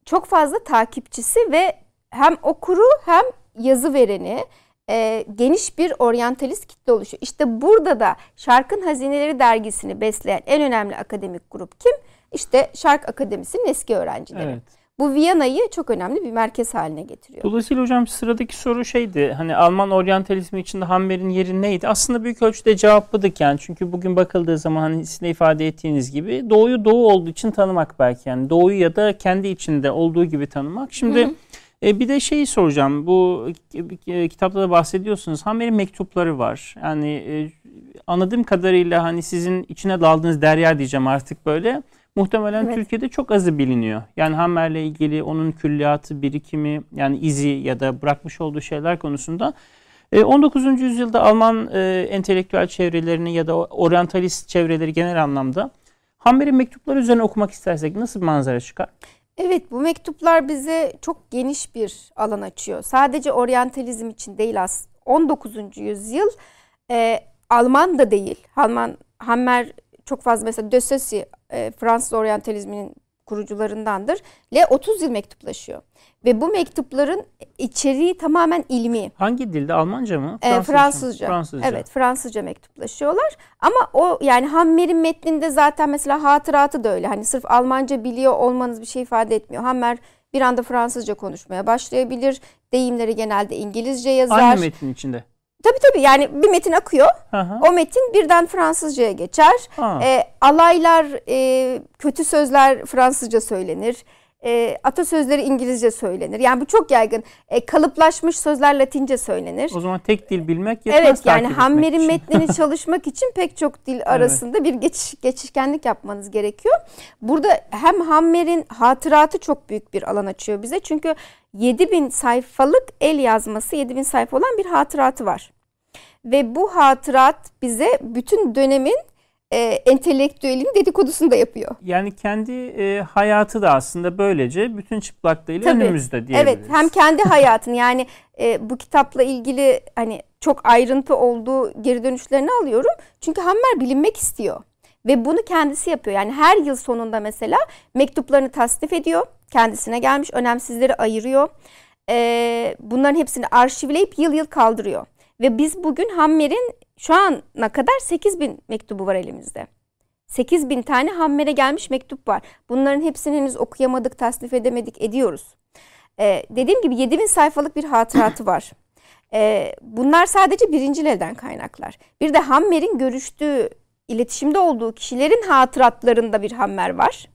Çok fazla takipçisi ve hem okuru hem yazı vereni e, geniş bir oryantalist kitle oluşuyor. İşte burada da Şarkın Hazineleri dergisini besleyen en önemli akademik grup kim? İşte Şark Akademisi'nin eski öğrencileri. Evet. bu Viyana'yı çok önemli bir merkez haline getiriyor. Dolayısıyla hocam sıradaki soru şeydi. Hani Alman oryantalizmi içinde Hammer'in yeri neydi? Aslında büyük ölçüde cevapladık yani. Çünkü bugün bakıldığı zaman hani sizin ifade ettiğiniz gibi doğuyu doğu olduğu için tanımak belki yani. Doğuyu ya da kendi içinde olduğu gibi tanımak. Şimdi hı hı. E, bir de şeyi soracağım. Bu e, kitapta da bahsediyorsunuz. Hammer'in mektupları var. Yani e, anladığım kadarıyla hani sizin içine daldığınız derya diyeceğim artık böyle. Muhtemelen evet. Türkiye'de çok azı biliniyor. Yani Hammer'le ilgili onun külliyatı, birikimi, yani izi ya da bırakmış olduğu şeyler konusunda 19. yüzyılda Alman e, entelektüel çevrelerini ya da oryantalist çevreleri genel anlamda Hammer'in mektupları üzerine okumak istersek nasıl bir manzara çıkar? Evet bu mektuplar bize çok geniş bir alan açıyor. Sadece oryantalizm için değil aslında 19. yüzyıl e, Alman da değil. Alman Hammer çok fazla mesela Saussure e, Fransız oryantalizminin kurucularındandır. Le 30 yıl mektuplaşıyor. Ve bu mektupların içeriği tamamen ilmi. Hangi dilde? Almanca mı? Fransızca. E, Fransızca. Fransızca. Evet, Fransızca mektuplaşıyorlar. Ama o yani Hammer'in metninde zaten mesela hatıratı da öyle. Hani sırf Almanca biliyor olmanız bir şey ifade etmiyor. Hammer bir anda Fransızca konuşmaya başlayabilir. Deyimleri genelde İngilizce yazar. Aynı metnin içinde. Tabii tabii yani bir metin akıyor. Aha. O metin birden Fransızcaya geçer. E, alaylar, e, kötü sözler Fransızca söylenir. E, atasözleri İngilizce söylenir. Yani bu çok yaygın. E, kalıplaşmış sözler Latince söylenir. O zaman tek dil bilmek yetmez Evet yani Hammer'in metnini çalışmak için pek çok dil arasında evet. bir geçiş, geçişkenlik yapmanız gerekiyor. Burada hem Hammer'in hatıratı çok büyük bir alan açıyor bize. Çünkü 7000 sayfalık el yazması 7000 sayfa olan bir hatıratı var. Ve bu hatırat bize bütün dönemin e, entelektüelin dedikodusunu da yapıyor. Yani kendi e, hayatı da aslında böylece bütün çıplaklığıyla Tabii, önümüzde diyebiliriz. Evet hem kendi hayatını yani e, bu kitapla ilgili hani çok ayrıntı olduğu geri dönüşlerini alıyorum. Çünkü Hammer bilinmek istiyor. Ve bunu kendisi yapıyor. Yani her yıl sonunda mesela mektuplarını tasnif ediyor. Kendisine gelmiş önemsizleri ayırıyor. E, bunların hepsini arşivleyip yıl yıl kaldırıyor. Ve biz bugün Hammer'in şu ana kadar 8 bin mektubu var elimizde. 8 bin tane Hammer'e gelmiş mektup var. Bunların hepsini henüz okuyamadık, tasnif edemedik, ediyoruz. Ee, dediğim gibi 7 bin sayfalık bir hatıratı var. Ee, bunlar sadece birinci elden kaynaklar. Bir de Hammer'in görüştüğü, iletişimde olduğu kişilerin hatıratlarında bir Hammer var.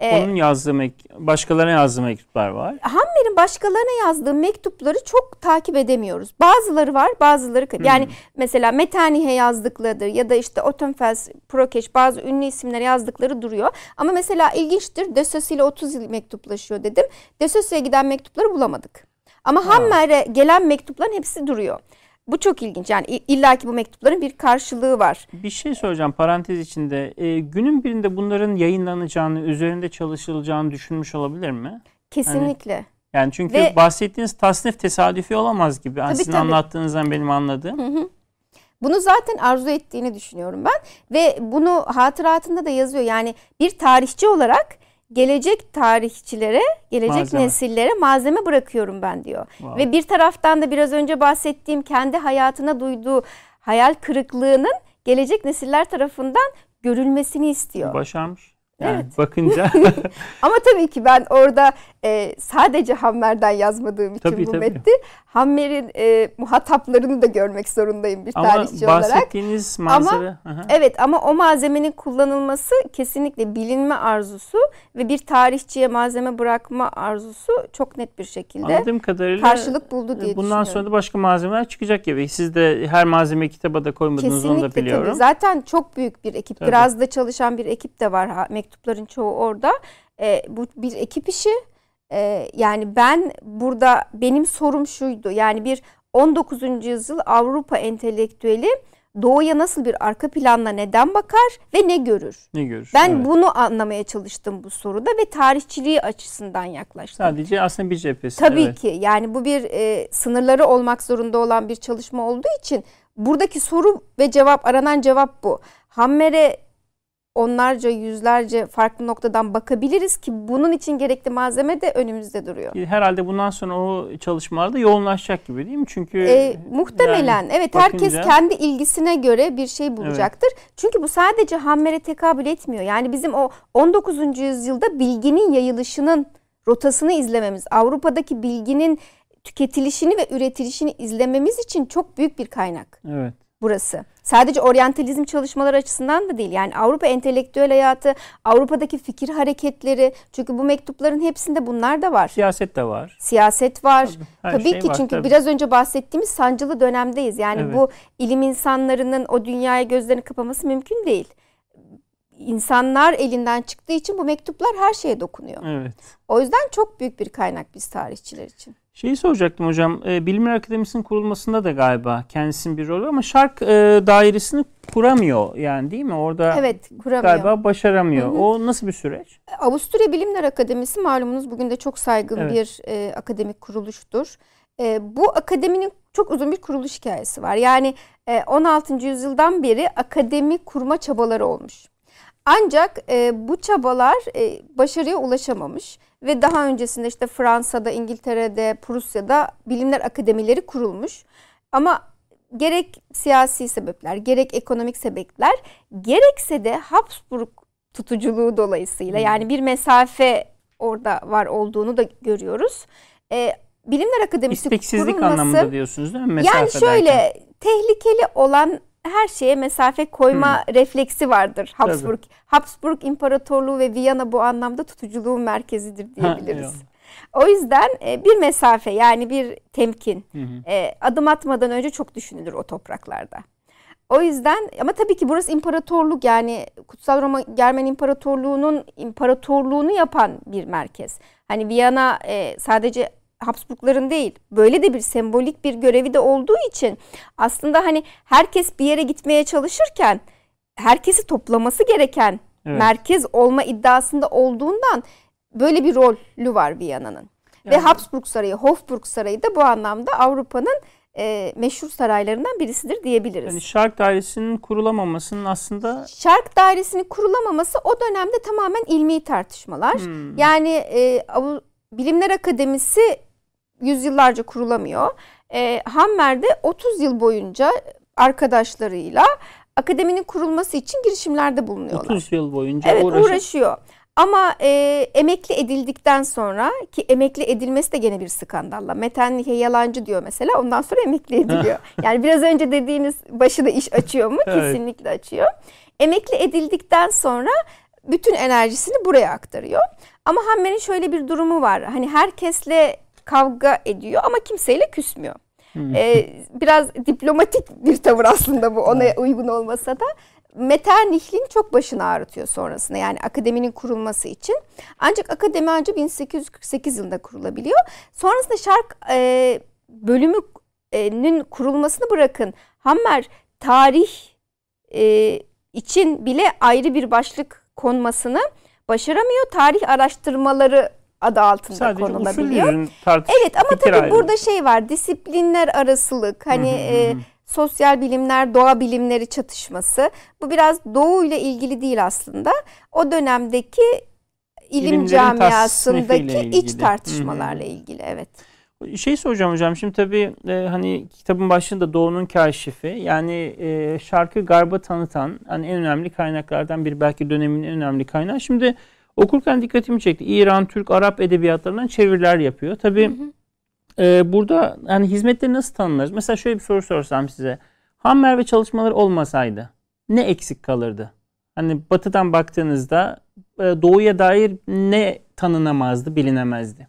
Ee, Onun yazdığı mek başkalarına yazdığı mektuplar var. Hammer'in başkalarına yazdığı mektupları çok takip edemiyoruz. Bazıları var, bazıları hmm. yani mesela Metternich yazdıkları ya da işte Ottenfels, Prokeş bazı ünlü isimler yazdıkları duruyor. Ama mesela ilginçtir. De ile 30 yıl mektuplaşıyor dedim. De giden mektupları bulamadık. Ama Hammer'e gelen mektupların hepsi duruyor. Bu çok ilginç. Yani illaki bu mektupların bir karşılığı var. Bir şey soracağım parantez içinde. E, günün birinde bunların yayınlanacağını, üzerinde çalışılacağını düşünmüş olabilir mi? Kesinlikle. Hani, yani çünkü Ve, bahsettiğiniz tasnif tesadüfi olamaz gibi. Tabii, sizin tabii. anlattığınızdan benim anladığım. Hı hı. Bunu zaten arzu ettiğini düşünüyorum ben ve bunu hatıratında da yazıyor. Yani bir tarihçi olarak gelecek tarihçilere, gelecek malzeme. nesillere malzeme bırakıyorum ben diyor. Wow. Ve bir taraftan da biraz önce bahsettiğim kendi hayatına duyduğu hayal kırıklığının gelecek nesiller tarafından görülmesini istiyor. Başarmış. Yani evet. bakınca. Ama tabii ki ben orada e, sadece Hammer'den yazmadığım için tabii, bu tabii. metni Hammer'in e, muhataplarını da görmek zorundayım bir ama tarihçi olarak. Ama bahsettiğiniz malzeme. Ama, evet ama o malzemenin kullanılması kesinlikle bilinme arzusu ve bir tarihçiye malzeme bırakma arzusu çok net bir şekilde Anladığım kadarıyla karşılık buldu diye Bundan sonra da başka malzemeler çıkacak gibi. Siz de her malzeme kitaba da koymadınız kesinlikle, onu da biliyorum. Tabii. Zaten çok büyük bir ekip. Tabii. Graz'da çalışan bir ekip de var. Mektupların çoğu orada. E, bu bir ekip işi ee, yani ben burada benim sorum şuydu. Yani bir 19. yüzyıl Avrupa entelektüeli doğuya nasıl bir arka planla neden bakar ve ne görür? Ne görür? Ben evet. bunu anlamaya çalıştım bu soruda ve tarihçiliği açısından yaklaştım. Sadece aslında bir cephesi. Tabii evet. ki yani bu bir e, sınırları olmak zorunda olan bir çalışma olduğu için buradaki soru ve cevap aranan cevap bu. Hammer'e onlarca yüzlerce farklı noktadan bakabiliriz ki bunun için gerekli malzeme de önümüzde duruyor. Herhalde bundan sonra o çalışmalarda yoğunlaşacak gibi değil mi? Çünkü e, muhtemelen yani evet bakınca... herkes kendi ilgisine göre bir şey bulacaktır. Evet. Çünkü bu sadece Hammer'e tekabül etmiyor. Yani bizim o 19. yüzyılda bilginin yayılışının rotasını izlememiz, Avrupa'daki bilginin tüketilişini ve üretilişini izlememiz için çok büyük bir kaynak. Evet. Burası. Sadece oryantalizm çalışmaları açısından da değil. Yani Avrupa entelektüel hayatı, Avrupa'daki fikir hareketleri. Çünkü bu mektupların hepsinde bunlar da var. Siyaset de var. Siyaset var. Tabii, tabii şey ki var, çünkü tabii. biraz önce bahsettiğimiz sancılı dönemdeyiz. Yani Evet. bu ilim insanlarının o dünyaya gözlerini kapaması mümkün değil. İnsanlar elinden çıktığı için bu mektuplar her şeye dokunuyor. Evet. O yüzden çok büyük bir kaynak biz tarihçiler için. Şeyi soracaktım hocam. E, Bilimler Akademisi'nin kurulmasında da galiba kendisinin bir rolü ama şark e, dairesini kuramıyor yani değil mi? Orada Evet, kuramıyor. galiba başaramıyor. O nasıl bir süreç? Avusturya Bilimler Akademisi malumunuz bugün de çok saygın Evet. bir e, akademik kuruluştur. E, bu akademinin çok uzun bir kuruluş hikayesi var. Yani e, 16. yüzyıldan beri akademi kurma çabaları olmuş. Ancak e, bu çabalar e, başarıya ulaşamamış ve daha öncesinde işte Fransa'da, İngiltere'de, Prusya'da bilimler akademileri kurulmuş. Ama gerek siyasi sebepler, gerek ekonomik sebepler, gerekse de Habsburg tutuculuğu dolayısıyla Hmm. yani bir mesafe orada var olduğunu da görüyoruz. E, bilimler akademisi İsteksizlik kurulması, anlamında diyorsunuz değil mi? yani Mesafe şöyle derken. tehlikeli olan her şeye mesafe koyma refleksi vardır Habsburg. Habsburg İmparatorluğu ve Viyana bu anlamda tutuculuğun merkezidir Ha, diyebiliriz. eyvallah. o yüzden e, bir mesafe yani bir temkin Hı hı. e, adım atmadan önce çok düşünülür o topraklarda. O yüzden ama tabii ki burası imparatorluk yani Kutsal Roma Germen İmparatorluğu'nun imparatorluğunu yapan bir merkez. Hani Viyana e, sadece Habsburgların değil böyle de bir sembolik bir görevi de olduğu için aslında hani herkes bir yere gitmeye çalışırken herkesi toplaması gereken Evet. merkez olma iddiasında olduğundan böyle bir rolü var Viyana'nın. Ve Yani- Habsburg Sarayı, Hofburg Sarayı da bu anlamda Avrupa'nın e, meşhur saraylarından birisidir diyebiliriz. Yani şark dairesinin kurulamamasının aslında Şark dairesinin kurulamaması o dönemde tamamen ilmi tartışmalar. Hmm. Yani e, Bilimler Akademisi yüzyıllarca kurulamıyor. E, Hammer'de 30 yıl boyunca arkadaşlarıyla akademinin kurulması için girişimlerde bulunuyorlar. 30 yıl boyunca Evet uğraşıp uğraşıyor. Ama e, emekli edildikten sonra ki emekli edilmesi de gene bir skandalla. Metenlihe yalancı diyor mesela ondan sonra emekli ediliyor. yani biraz önce dediğiniz başına iş açıyor mu? Evet. Kesinlikle açıyor. Emekli edildikten sonra bütün enerjisini buraya aktarıyor. Ama Hammer'in şöyle bir durumu var. Hani herkesle kavga ediyor ama kimseyle küsmüyor. Ee, biraz diplomatik bir tavır aslında bu ona uygun olmasa da. Meternihli'nin çok başını ağrıtıyor sonrasında yani akademinin kurulması için. Ancak akademi ancak 1848 yılında kurulabiliyor. Sonrasında şark e, bölümünün kurulmasını bırakın. Hammer tarih e, için bile ayrı bir başlık konmasını başaramıyor. Tarih araştırmaları adı altında sadece konulabiliyor. tartış Evet ama tabii ayrılığı. burada şey var disiplinler arasılık hani Hı hı hı e, hı. sosyal bilimler doğa bilimleri çatışması bu biraz doğu ile ilgili değil aslında o dönemdeki ilim İlimlerin camiasındaki iç tartışmalarla ilgili evet. Şey soracağım hocam şimdi tabii e, hani kitabın başında Doğu'nun kaşifi yani e, şarkı garba tanıtan hani en önemli kaynaklardan biri belki dönemin en önemli kaynağı. Şimdi okurken dikkatimi çekti. İran, Türk, Arap edebiyatlarından çeviriler yapıyor. Tabii e, burada hani hizmetleri nasıl tanımlarız? Mesela şöyle bir soru sorsam size. Hammer ve çalışmaları olmasaydı ne eksik kalırdı? Hani batıdan baktığınızda e, doğuya dair ne tanınamazdı, bilinemezdi?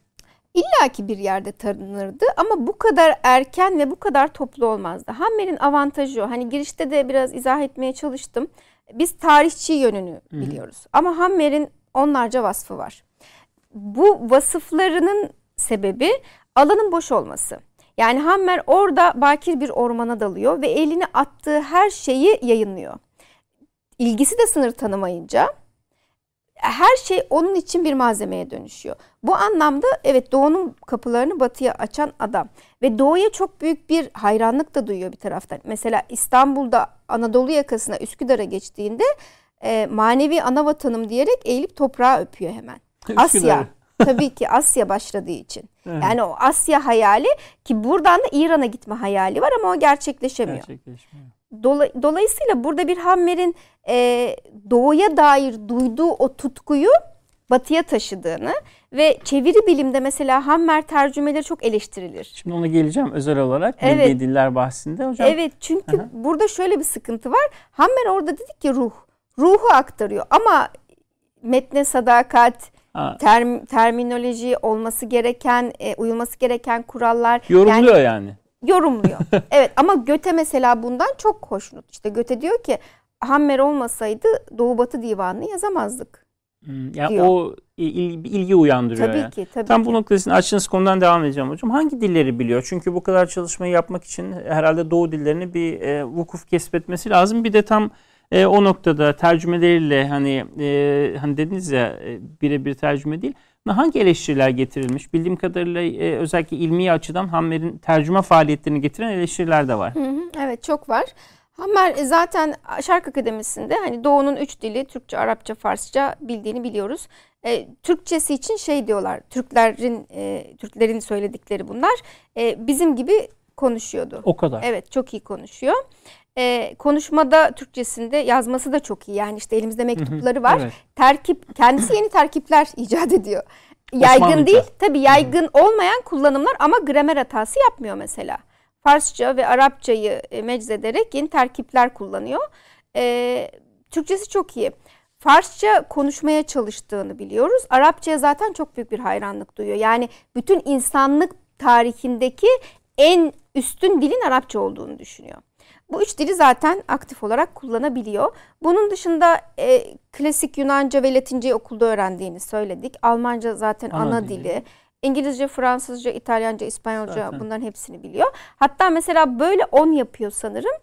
İlla ki bir yerde tanınırdı ama bu kadar erken ve bu kadar toplu olmazdı. Hammer'in avantajı o. Hani girişte de biraz izah etmeye çalıştım. Biz tarihçi yönünü biliyoruz. Ama Hammer'in onlarca vasfı var. Bu vasıflarının sebebi alanın boş olması. Yani Hammer orada bakir bir ormana dalıyor ve eline attığı her şeyi yayınlıyor. İlgisi de sınır tanımayınca her şey onun için bir malzemeye dönüşüyor. Bu anlamda evet doğunun kapılarını batıya açan adam ve doğuya çok büyük bir hayranlık da duyuyor bir taraftan. Mesela İstanbul'da Anadolu yakasına Üsküdar'a geçtiğinde e, manevi ana vatanım diyerek eğilip toprağı öpüyor hemen. Asya. Tabii ki Asya başladığı için. Evet. Yani o Asya hayali ki buradan da İran'a gitme hayali var ama o gerçekleşemiyor. Gerçekleşmiyor. Dola- dolayısıyla burada bir Hammer'in e, doğuya dair duyduğu o tutkuyu batıya taşıdığını ve çeviri bilimde mesela Hammer tercümeleri çok eleştirilir. Şimdi ona geleceğim özel olarak evet. diller bahsinde hocam. Evet çünkü Aha. burada şöyle bir sıkıntı var. Hammer orada dedik ki ruh. Ruhu aktarıyor ama metne sadakat, term, terminoloji olması gereken, e, uyulması gereken kurallar. Yorumluyor yani. yani. Yorumluyor. evet ama Göte mesela bundan çok hoşnut. İşte Göte diyor ki Hammer olmasaydı Doğu Batı Divanı'nı yazamazdık. Hmm, yani diyor. o il, ilgi uyandırıyor. Tabii yani. ki. Tabii Tam ki. bu noktasını açtığınız konudan devam edeceğim hocam. Hangi dilleri biliyor? Çünkü bu kadar çalışmayı yapmak için herhalde Doğu dillerini bir e, vukuf kesbetmesi lazım. Bir de tam e, o noktada tercümeleriyle hani e, hani dediniz ya e, birebir tercüme değil. Hangi eleştiriler getirilmiş? Bildiğim kadarıyla e, özellikle ilmi açıdan Hammer'in tercüme faaliyetlerini getiren eleştiriler de var. Hı hı, evet çok var. Hammer e, zaten Şark Akademisi'nde hani Doğu'nun üç dili Türkçe, Arapça, Farsça bildiğini biliyoruz. E, Türkçesi için şey diyorlar. Türklerin e, Türklerin söyledikleri bunlar. E, bizim gibi konuşuyordu. O kadar. Evet çok iyi konuşuyor. E, konuşmada Türkçesinde yazması da çok iyi. Yani işte elimizde mektupları var. Evet. Terkip kendisi yeni terkipler icat ediyor. Yaygın Osmanlıca. değil. Tabii yaygın olmayan kullanımlar ama gramer hatası yapmıyor mesela. Farsça ve Arapçayı e, meczederek yeni terkipler kullanıyor. E, Türkçesi çok iyi. Farsça konuşmaya çalıştığını biliyoruz. Arapçaya zaten çok büyük bir hayranlık duyuyor. Yani bütün insanlık tarihindeki en üstün dilin Arapça olduğunu düşünüyor. Bu üç dili zaten aktif olarak kullanabiliyor. Bunun dışında e, klasik Yunanca ve Latinceyi okulda öğrendiğini söyledik. Almanca zaten ana, ana dili. dili. İngilizce, Fransızca, İtalyanca, İspanyolca zaten. bunların hepsini biliyor. Hatta mesela böyle 10 yapıyor sanırım.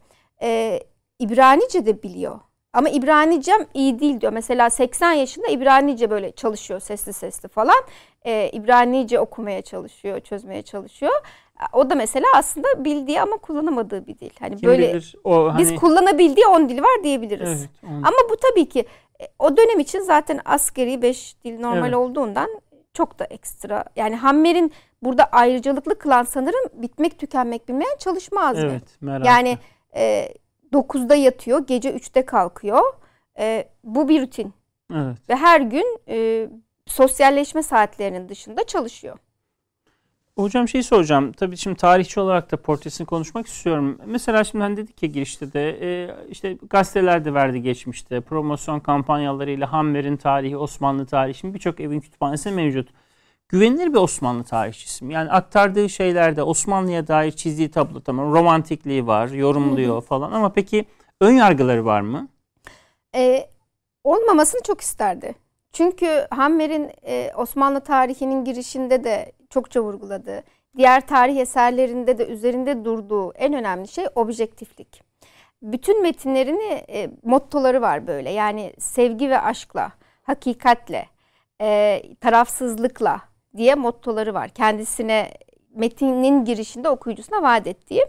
Ee, İbranice de biliyor. Ama İbranicem iyi değil diyor. Mesela 80 yaşında İbranice böyle çalışıyor sesli sesli falan. Ee, İbranice okumaya çalışıyor, çözmeye çalışıyor. O da mesela aslında bildiği ama kullanamadığı bir dil. Hani Kim böyle bilir, o hani... biz kullanabildiği 10 dil var diyebiliriz. Evet, ama bu tabii ki e, o dönem için zaten askeri 5 dil normal evet. olduğundan çok da ekstra. Yani Hammer'in burada ayrıcalıklı kılan sanırım bitmek tükenmek bilmeyen çalışma azmi. Evet, merak Yani e, 9'da yatıyor, gece 3'te kalkıyor. E, bu bir rutin. Evet. Ve her gün e, sosyalleşme saatlerinin dışında çalışıyor. Hocam şey soracağım. Tabii şimdi tarihçi olarak da portresini konuşmak istiyorum. Mesela şimdi hani dedik ya girişte de e, işte gazeteler de verdi geçmişte. Promosyon kampanyalarıyla Hammer'in tarihi, Osmanlı tarihi. Şimdi birçok evin kütüphanesi mevcut. Güvenilir bir Osmanlı tarihçisi mi? Yani aktardığı şeylerde Osmanlı'ya dair çizdiği tablo tamam. Romantikliği var, yorumluyor falan. Ama peki ön yargıları var mı? Ee, olmamasını çok isterdi. Çünkü Hammer'in e, Osmanlı tarihinin girişinde de çokça vurguladığı, diğer tarih eserlerinde de üzerinde durduğu en önemli şey objektiflik. Bütün metinlerini e, mottoları var böyle. Yani sevgi ve aşkla, hakikatle, e, tarafsızlıkla diye mottoları var. Kendisine metinin girişinde okuyucusuna vaat ettiği.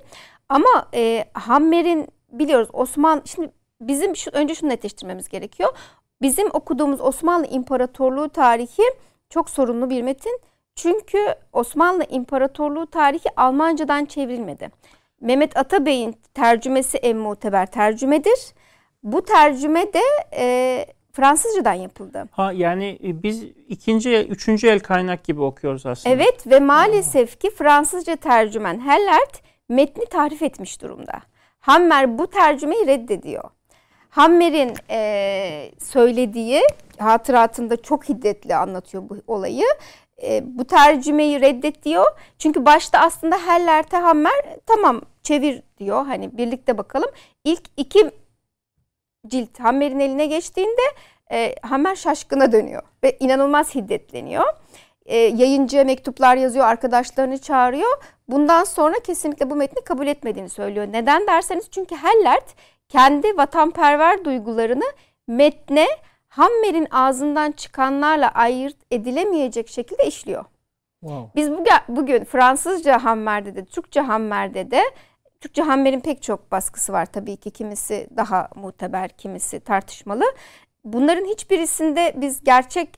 Ama e, Hammer'in biliyoruz Osman şimdi bizim şu, önce şunu netleştirmemiz gerekiyor. Bizim okuduğumuz Osmanlı İmparatorluğu tarihi çok sorunlu bir metin. Çünkü Osmanlı İmparatorluğu tarihi Almancadan çevrilmedi. Mehmet Atabey'in tercümesi en muteber tercümedir. Bu tercüme de e, Fransızcadan yapıldı. Ha yani e, biz ikinci, üçüncü el kaynak gibi okuyoruz aslında. Evet ve maalesef ki Fransızca tercümen Hellert metni tarif etmiş durumda. Hammer bu tercümeyi reddediyor. Hammer'in e, söylediği hatıratında çok hiddetli anlatıyor bu olayı. E, bu tercümeyi reddet diyor. Çünkü başta aslında Heller'te Hammer tamam çevir diyor. Hani birlikte bakalım. İlk iki cilt Hammer'in eline geçtiğinde e, Hammer şaşkına dönüyor ve inanılmaz hiddetleniyor. E, yayıncıya mektuplar yazıyor, arkadaşlarını çağırıyor. Bundan sonra kesinlikle bu metni kabul etmediğini söylüyor. Neden derseniz çünkü Hellert kendi vatanperver duygularını metne Hammer'in ağzından çıkanlarla ayırt edilemeyecek şekilde işliyor. Wow. Biz bugün, bugün Fransızca Hammer'de de, Türkçe Hammer'de de Türkçe Hammer'in pek çok baskısı var tabii ki. Kimisi daha muteber, kimisi tartışmalı. Bunların hiçbirisinde biz gerçek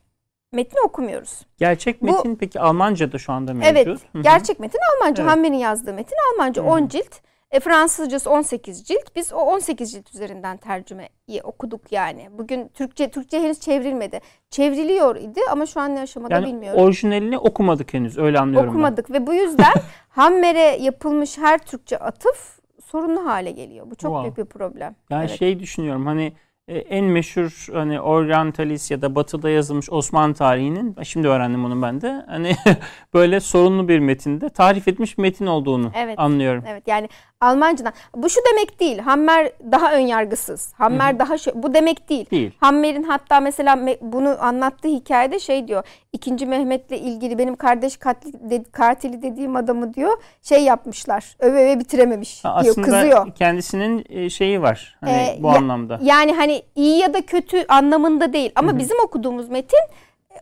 metni okumuyoruz. Gerçek metin Bu, peki Almanca'da şu anda mevcut. Evet, Hı-hı. gerçek metin Almanca. Evet. Hammer'in yazdığı metin Almanca Hı-hı. 10 cilt. E, Fransızcası 18 cilt. Biz o 18 cilt üzerinden tercümeyi okuduk yani. Bugün Türkçe Türkçe henüz çevrilmedi. Çevriliyor idi ama şu an ne aşamada yani bilmiyorum. orijinalini okumadık henüz öyle anlıyorum Okumadık ben. ve bu yüzden Hammer'e yapılmış her Türkçe atıf sorunlu hale geliyor. Bu çok wow. büyük bir problem. Yani evet. şey düşünüyorum hani e, en meşhur hani Orientalis ya da Batı'da yazılmış Osmanlı tarihinin şimdi öğrendim bunu ben de hani böyle sorunlu bir metinde tarif etmiş metin olduğunu evet, anlıyorum. Evet yani Almancadan. Bu şu demek değil. Hammer daha ön yargısız. Hammer Hı-hı. daha şu, bu demek değil. değil. Hammer'in hatta mesela bunu anlattığı hikayede şey diyor. İkinci Mehmet'le ilgili benim kardeş katli, de, katili dediğim adamı diyor şey yapmışlar. Öve öve bitirememiş ha, diyor. Aslında kızıyor. kendisinin e, şeyi var hani ee, bu ya, anlamda. Yani hani iyi ya da kötü anlamında değil ama Hı-hı. bizim okuduğumuz metin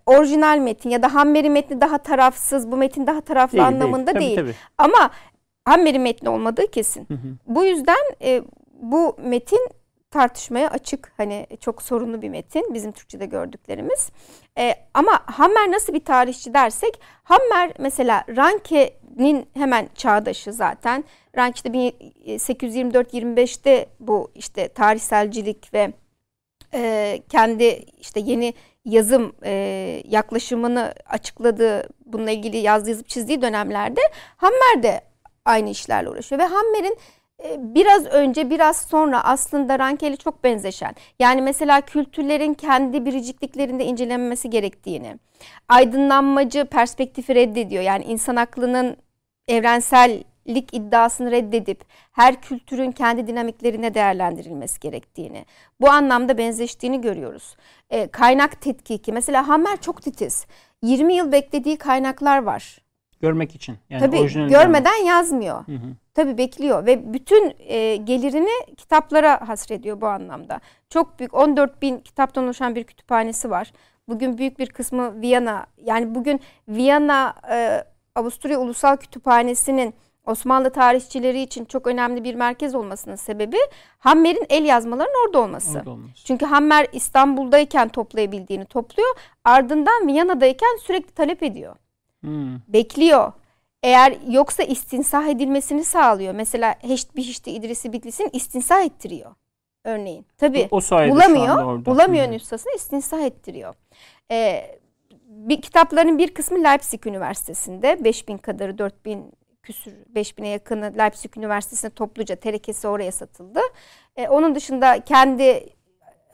orijinal metin ya da Hammer'in metni daha tarafsız, bu metin daha taraflı değil, anlamında değil. Tabii, değil. Tabii. Ama Hammer'in metni olmadığı kesin. Hı hı. Bu yüzden e, bu metin tartışmaya açık. Hani çok sorunlu bir metin bizim Türkçe'de gördüklerimiz. E, ama Hammer nasıl bir tarihçi dersek Hammer mesela Ranke'nin hemen çağdaşı zaten. Ranke işte 1824-25'te bu işte tarihselcilik ve e, kendi işte yeni yazım e, yaklaşımını açıkladığı, bununla ilgili yazdığı yazıp çizdiği dönemlerde Hammer de aynı işlerle uğraşıyor. Ve Hammer'in e, biraz önce biraz sonra aslında Rankel'e çok benzeşen yani mesela kültürlerin kendi biricikliklerinde incelenmesi gerektiğini aydınlanmacı perspektifi reddediyor. Yani insan aklının evrensellik iddiasını reddedip her kültürün kendi dinamiklerine değerlendirilmesi gerektiğini, bu anlamda benzeştiğini görüyoruz. E, kaynak tetkiki, mesela Hammer çok titiz. 20 yıl beklediği kaynaklar var. Görmek için. Yani Tabii görmeden görmek. yazmıyor. Hı hı. Tabii bekliyor ve bütün e, gelirini kitaplara hasrediyor bu anlamda. Çok büyük 14 bin kitaptan oluşan bir kütüphanesi var. Bugün büyük bir kısmı Viyana yani bugün Viyana e, Avusturya Ulusal Kütüphanesi'nin Osmanlı tarihçileri için çok önemli bir merkez olmasının sebebi Hammer'in el yazmalarının orada olması. Orada Çünkü Hammer İstanbul'dayken toplayabildiğini topluyor. Ardından Viyana'dayken sürekli talep ediyor. Hmm. Bekliyor. Eğer yoksa istinsah edilmesini sağlıyor. Mesela Heşt Bihişti İdrisi Bitlis'in istinsah ettiriyor. Örneğin. Tabi bulamıyor. Bulamıyor nüshasını istinsah ettiriyor. Ee, bir, kitapların bir kısmı Leipzig Üniversitesi'nde. 5000 kadarı 4000 küsür 5000'e yakını Leipzig Üniversitesi'ne topluca terekesi oraya satıldı. Ee, onun dışında kendi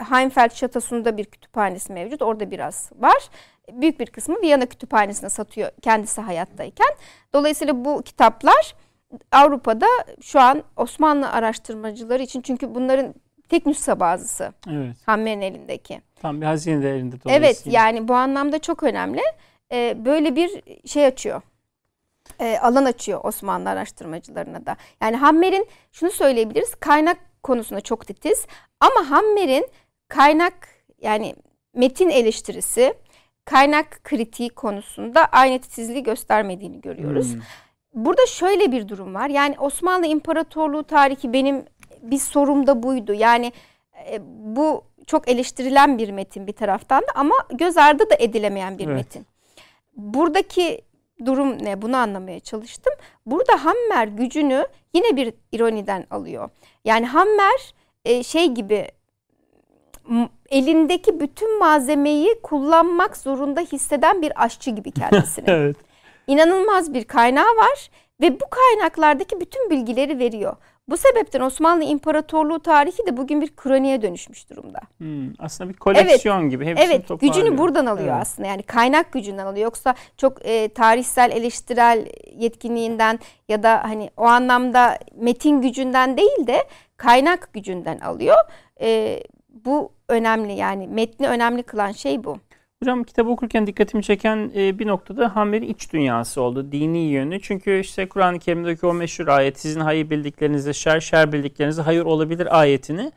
Heimfeld Şatosu'nda bir kütüphanesi mevcut. Orada biraz var büyük bir kısmı Viyana Kütüphanesi'ne satıyor kendisi hayattayken. Dolayısıyla bu kitaplar Avrupa'da şu an Osmanlı araştırmacıları için çünkü bunların tek nüsha bazısı. Evet. Hammer'in elindeki. Tam bir hazine de elinde Evet yani bu anlamda çok önemli. Ee, böyle bir şey açıyor. Ee, alan açıyor Osmanlı araştırmacılarına da. Yani Hammer'in şunu söyleyebiliriz kaynak konusunda çok titiz ama Hammer'in kaynak yani metin eleştirisi kaynak kritiği konusunda aynı titizliği göstermediğini görüyoruz. Hmm. Burada şöyle bir durum var. Yani Osmanlı İmparatorluğu tarihi benim bir sorum da buydu. Yani e, bu çok eleştirilen bir metin bir taraftan da ama göz ardı da edilemeyen bir evet. metin. Buradaki durum ne? Bunu anlamaya çalıştım. Burada Hammer gücünü yine bir ironiden alıyor. Yani Hammer e, şey gibi elindeki bütün malzemeyi kullanmak zorunda hisseden bir aşçı gibi kendisini. evet. İnanılmaz bir kaynağı var ve bu kaynaklardaki bütün bilgileri veriyor. Bu sebepten Osmanlı İmparatorluğu tarihi de bugün bir kroniğe dönüşmüş durumda. Hmm, aslında bir koleksiyon evet, gibi. Hepsini evet, gücünü buradan alıyor evet. aslında. Yani kaynak gücünden alıyor. Yoksa çok e, tarihsel, eleştirel yetkinliğinden ya da hani o anlamda metin gücünden değil de kaynak gücünden alıyor. E, bu önemli yani metni önemli kılan şey bu. Hocam kitabı okurken dikkatimi çeken e, bir noktada Hammer'in iç dünyası oldu. Dini yönü. Çünkü işte Kur'an-ı Kerim'deki o meşhur ayet sizin hayır bildiklerinizde şer, şer bildiklerinizde hayır olabilir ayetini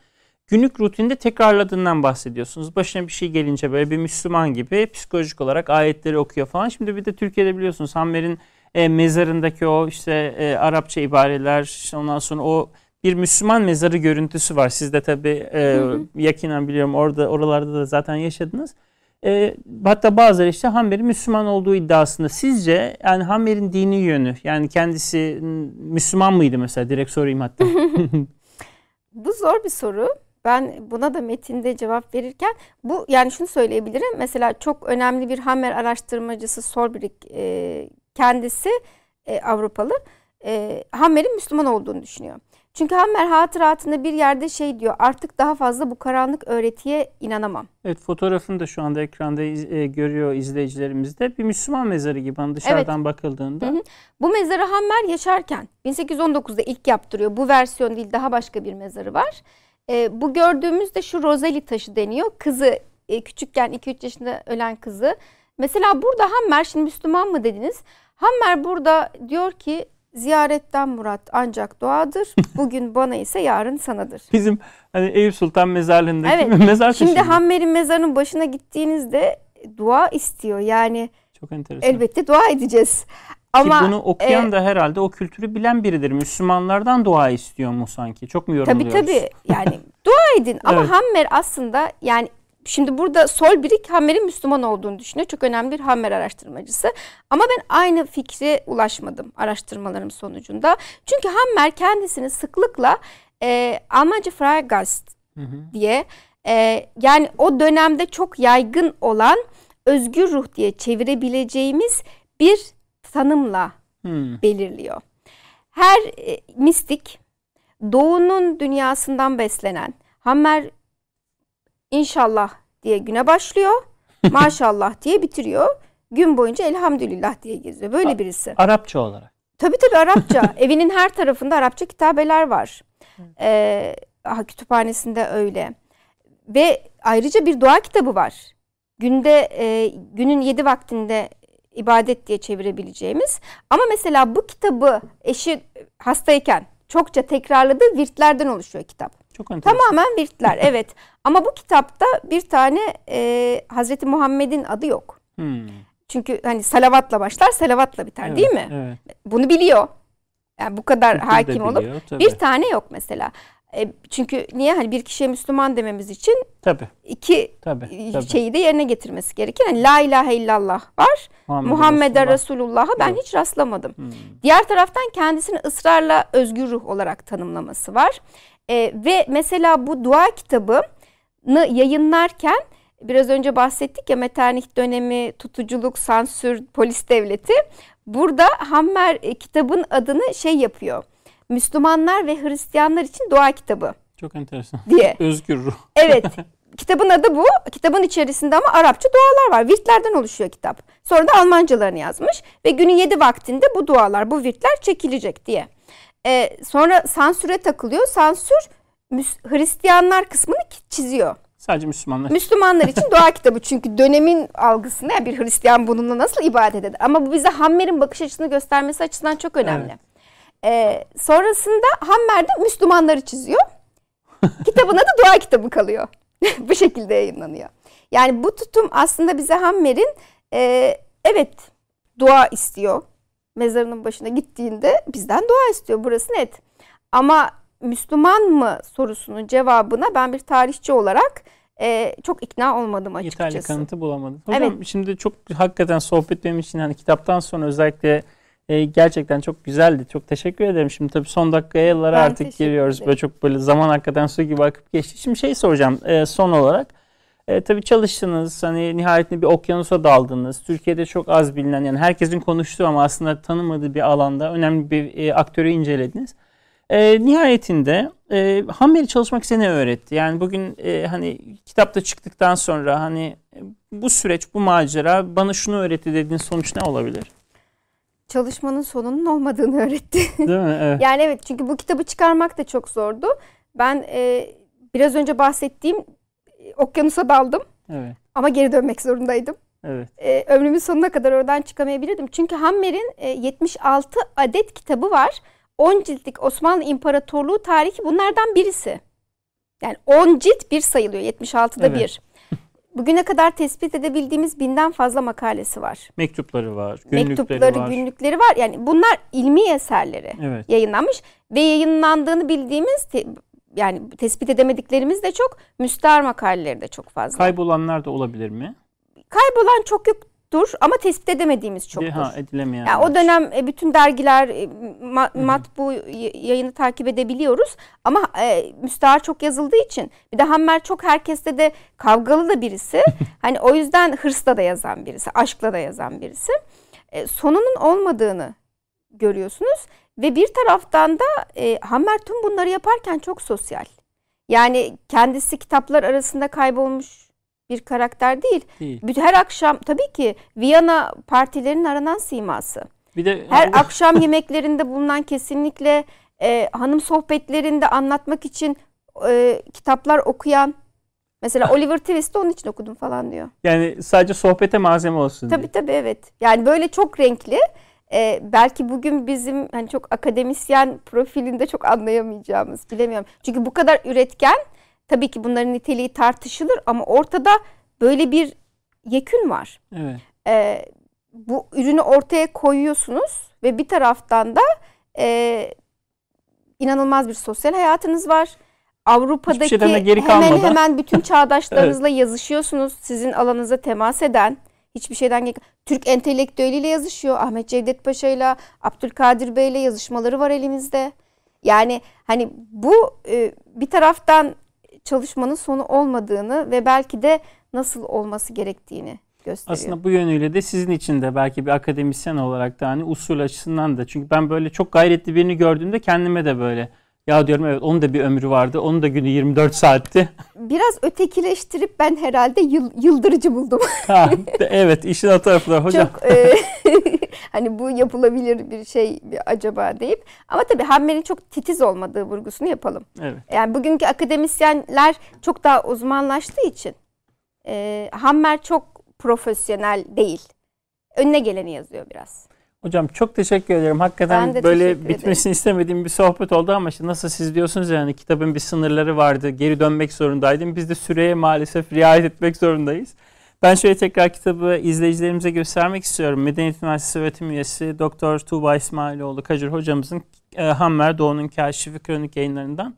günlük rutinde tekrarladığından bahsediyorsunuz. Başına bir şey gelince böyle bir Müslüman gibi psikolojik olarak ayetleri okuyor falan. Şimdi bir de Türkiye'de biliyorsunuz Hammer'in e, mezarındaki o işte e, Arapça ibareler işte ondan sonra o bir Müslüman mezarı görüntüsü var. Siz de tabii e, yakinen biliyorum orada oralarda da zaten yaşadınız. E, hatta bazıları işte Hammer'in Müslüman olduğu iddiasında. Sizce yani Hammer'in dini yönü yani kendisi Müslüman mıydı mesela? Direkt sorayım hatta. Bu zor bir soru. Ben buna da metinde cevap verirken bu yani şunu söyleyebilirim. Mesela çok önemli bir Hammer araştırmacısı Solbrig e, kendisi e, Avrupalı. E, Hammer'in Müslüman olduğunu düşünüyor. Çünkü Hammer hatıratında bir yerde şey diyor artık daha fazla bu karanlık öğretiye inanamam. Evet fotoğrafını da şu anda ekranda iz, e, görüyor izleyicilerimiz de bir Müslüman mezarı gibi hani dışarıdan evet. bakıldığında. Hı hı. Bu mezarı Hammer yaşarken 1819'da ilk yaptırıyor. Bu versiyon değil daha başka bir mezarı var. E, bu gördüğümüz de şu Roseli taşı deniyor. Kızı e, küçükken 2-3 yaşında ölen kızı. Mesela burada Hammer şimdi Müslüman mı dediniz? Hammer burada diyor ki Ziyaretten murat ancak duadır. Bugün bana ise yarın sanadır. Bizim hani Eyüp Sultan mezarlığındaki evet. mezar Şimdi Hammer'in mezarının başına gittiğinizde dua istiyor. Yani çok enteresan. Elbette dua edeceğiz. Ama Ki bunu okuyan e, da herhalde o kültürü bilen biridir. Müslümanlardan dua istiyor mu sanki? Çok mu yorumluyoruz? Tabii tabii. Yani dua edin. Ama evet. Hammer aslında yani Şimdi burada Solbrig Hammer'in Müslüman olduğunu düşünüyor. Çok önemli bir Hammer araştırmacısı. Ama ben aynı fikre ulaşmadım araştırmalarım sonucunda. Çünkü Hammer kendisini sıklıkla e, Almanca Freigeist diye e, yani o dönemde çok yaygın olan özgür ruh diye çevirebileceğimiz bir tanımla hmm. belirliyor. Her e, mistik doğunun dünyasından beslenen Hammer İnşallah diye güne başlıyor. Maşallah diye bitiriyor. Gün boyunca elhamdülillah diye geziyor. Böyle birisi. Arapça olarak. Tabii tabii Arapça. Evinin her tarafında Arapça kitabeler var. Ee, kütüphanesinde öyle. Ve ayrıca bir dua kitabı var. Günde e, günün yedi vaktinde ibadet diye çevirebileceğimiz. Ama mesela bu kitabı eşi hastayken çokça tekrarladığı virtlerden oluşuyor kitap. Çok enteresan. Tamamen virtler evet. Ama bu kitapta bir tane e, Hazreti Muhammed'in adı yok. Hmm. Çünkü hani salavatla başlar, salavatla biter evet, değil mi? Evet. Bunu biliyor. Yani bu kadar Kültür hakim biliyor, olup tabii. bir tane yok mesela. E, çünkü niye hani bir kişiye Müslüman dememiz için tabii. iki tabii, tabii. şeyi de yerine getirmesi gerekir. Hani la ilahe illallah var. Muhammed, Muhammed Resulullah'a ben hiç rastlamadım. Hmm. Diğer taraftan kendisini ısrarla özgür ruh olarak tanımlaması var. E, ve mesela bu dua kitabını yayınlarken biraz önce bahsettik ya Metternich dönemi, tutuculuk, sansür, polis devleti. Burada Hammer e, kitabın adını şey yapıyor. Müslümanlar ve Hristiyanlar için dua kitabı. Çok enteresan. Diye. Özgür ruh. Evet. Kitabın adı bu. Kitabın içerisinde ama Arapça dualar var. Virtlerden oluşuyor kitap. Sonra da Almancalarını yazmış. Ve günün yedi vaktinde bu dualar, bu virtler çekilecek diye. Ee, sonra sansüre takılıyor. Sansür Hristiyanlar kısmını çiziyor. Sadece Müslümanlar. Müslümanlar için dua kitabı çünkü dönemin algısında yani bir Hristiyan bununla nasıl ibadet eder? Ama bu bize Hammer'in bakış açısını göstermesi açısından çok önemli. Evet. Ee, sonrasında Hammer de Müslümanları çiziyor. Kitabına da dua kitabı kalıyor. bu şekilde yayınlanıyor. Yani bu tutum aslında bize Hammer'in e, evet dua istiyor mezarının başına gittiğinde bizden dua istiyor. Burası net. Ama Müslüman mı sorusunun cevabına ben bir tarihçi olarak e, çok ikna olmadım açıkçası. Yeterli kanıtı bulamadım. Hocam evet. şimdi çok hakikaten sohbet benim için hani kitaptan sonra özellikle e, gerçekten çok güzeldi. Çok teşekkür ederim. Şimdi tabii son ben artık giriyoruz. Ederim. Böyle çok böyle zaman hakikaten su gibi akıp geçti. Şimdi şey soracağım e, son olarak. E, tabii çalıştınız, hani nihayetinde bir okyanusa daldınız. Türkiye'de çok az bilinen, yani herkesin konuştuğu ama aslında tanımadığı bir alanda önemli bir e, aktörü incelediniz. E, nihayetinde e, Hammer'i çalışmak size ne öğretti? Yani bugün e, hani kitapta çıktıktan sonra hani bu süreç, bu macera bana şunu öğretti dediğin sonuç ne olabilir? Çalışmanın sonunun olmadığını öğretti. Değil mi? Evet. yani evet çünkü bu kitabı çıkarmak da çok zordu. Ben e, biraz önce bahsettiğim okyanusa daldım. Evet. Ama geri dönmek zorundaydım. Evet. Ee, ömrümün sonuna kadar oradan çıkamayabilirdim. Çünkü Hammer'in e, 76 adet kitabı var. 10 ciltlik Osmanlı İmparatorluğu tarihi bunlardan birisi. Yani 10 cilt bir sayılıyor. 76'da evet. bir. Bugüne kadar tespit edebildiğimiz binden fazla makalesi var. Mektupları var, günlükleri Mektupları, var. günlükleri var. Yani bunlar ilmi eserleri evet. yayınlanmış ve yayınlandığını bildiğimiz yani tespit edemediklerimiz de çok, müstahar makaleleri de çok fazla. Kaybolanlar da olabilir mi? kaybolan çok yoktur ama tespit edemediğimiz çoktur. Ha, edilemeyen. Yani o dönem e, bütün dergiler e, matbu yayını takip edebiliyoruz ama e, müstahar çok yazıldığı için bir de Hammer çok herkeste de kavgalı da birisi. hani o yüzden hırsla da yazan birisi, aşkla da yazan birisi. E, sonunun olmadığını görüyorsunuz ve bir taraftan da e, Hammer tüm bunları yaparken çok sosyal. Yani kendisi kitaplar arasında kaybolmuş bir karakter değil. değil. Her akşam tabii ki Viyana partilerinin aranan siması. Bir de her akşam yemeklerinde bulunan kesinlikle e, hanım sohbetlerinde anlatmak için e, kitaplar okuyan Mesela. Oliver Twist'i onun için okudum falan diyor. Yani sadece sohbete malzeme olsun Tabii diye. tabii evet. Yani böyle çok renkli. Ee, belki bugün bizim hani çok akademisyen profilinde çok anlayamayacağımız bilemiyorum. Çünkü bu kadar üretken tabii ki bunların niteliği tartışılır ama ortada böyle bir yekün var. Evet. Ee, bu ürünü ortaya koyuyorsunuz ve bir taraftan da e, inanılmaz bir sosyal hayatınız var. Avrupa'daki geri hemen hemen bütün çağdaşlarınızla evet. yazışıyorsunuz. Sizin alanınıza temas eden hiçbir şeyden. Türk entelektüeliyle yazışıyor. Ahmet Cevdet Paşa ile Abdülkadir Bey ile yazışmaları var elimizde. Yani hani bu e, bir taraftan çalışmanın sonu olmadığını ve belki de nasıl olması gerektiğini gösteriyor. Aslında bu yönüyle de sizin için de belki bir akademisyen olarak da hani usul açısından da çünkü ben böyle çok gayretli birini gördüğümde kendime de böyle ya diyorum evet onun da bir ömrü vardı. Onun da günü 24 saatti. Biraz ötekileştirip ben herhalde yıl, yıldırıcı buldum. ha, evet işin o tarafı da hocam. Çok e, hani bu yapılabilir bir şey acaba deyip. Ama tabii Hammer'in çok titiz olmadığı vurgusunu yapalım. Evet. Yani bugünkü akademisyenler çok daha uzmanlaştığı için e, Hammer çok profesyonel değil. Önüne geleni yazıyor biraz. Hocam çok teşekkür ederim. Hakikaten böyle bitmesini ederim. istemediğim bir sohbet oldu ama işte nasıl siz diyorsunuz yani kitabın bir sınırları vardı. Geri dönmek zorundaydım. Biz de süreye maalesef riayet etmek zorundayız. Ben şöyle tekrar kitabı izleyicilerimize göstermek istiyorum. Medeniyet Üniversitesi öğretim üyesi Doktor Tuğba İsmailoğlu Kacır hocamızın e, Hammer Doğu'nun Kaşifi Kronik yayınlarından.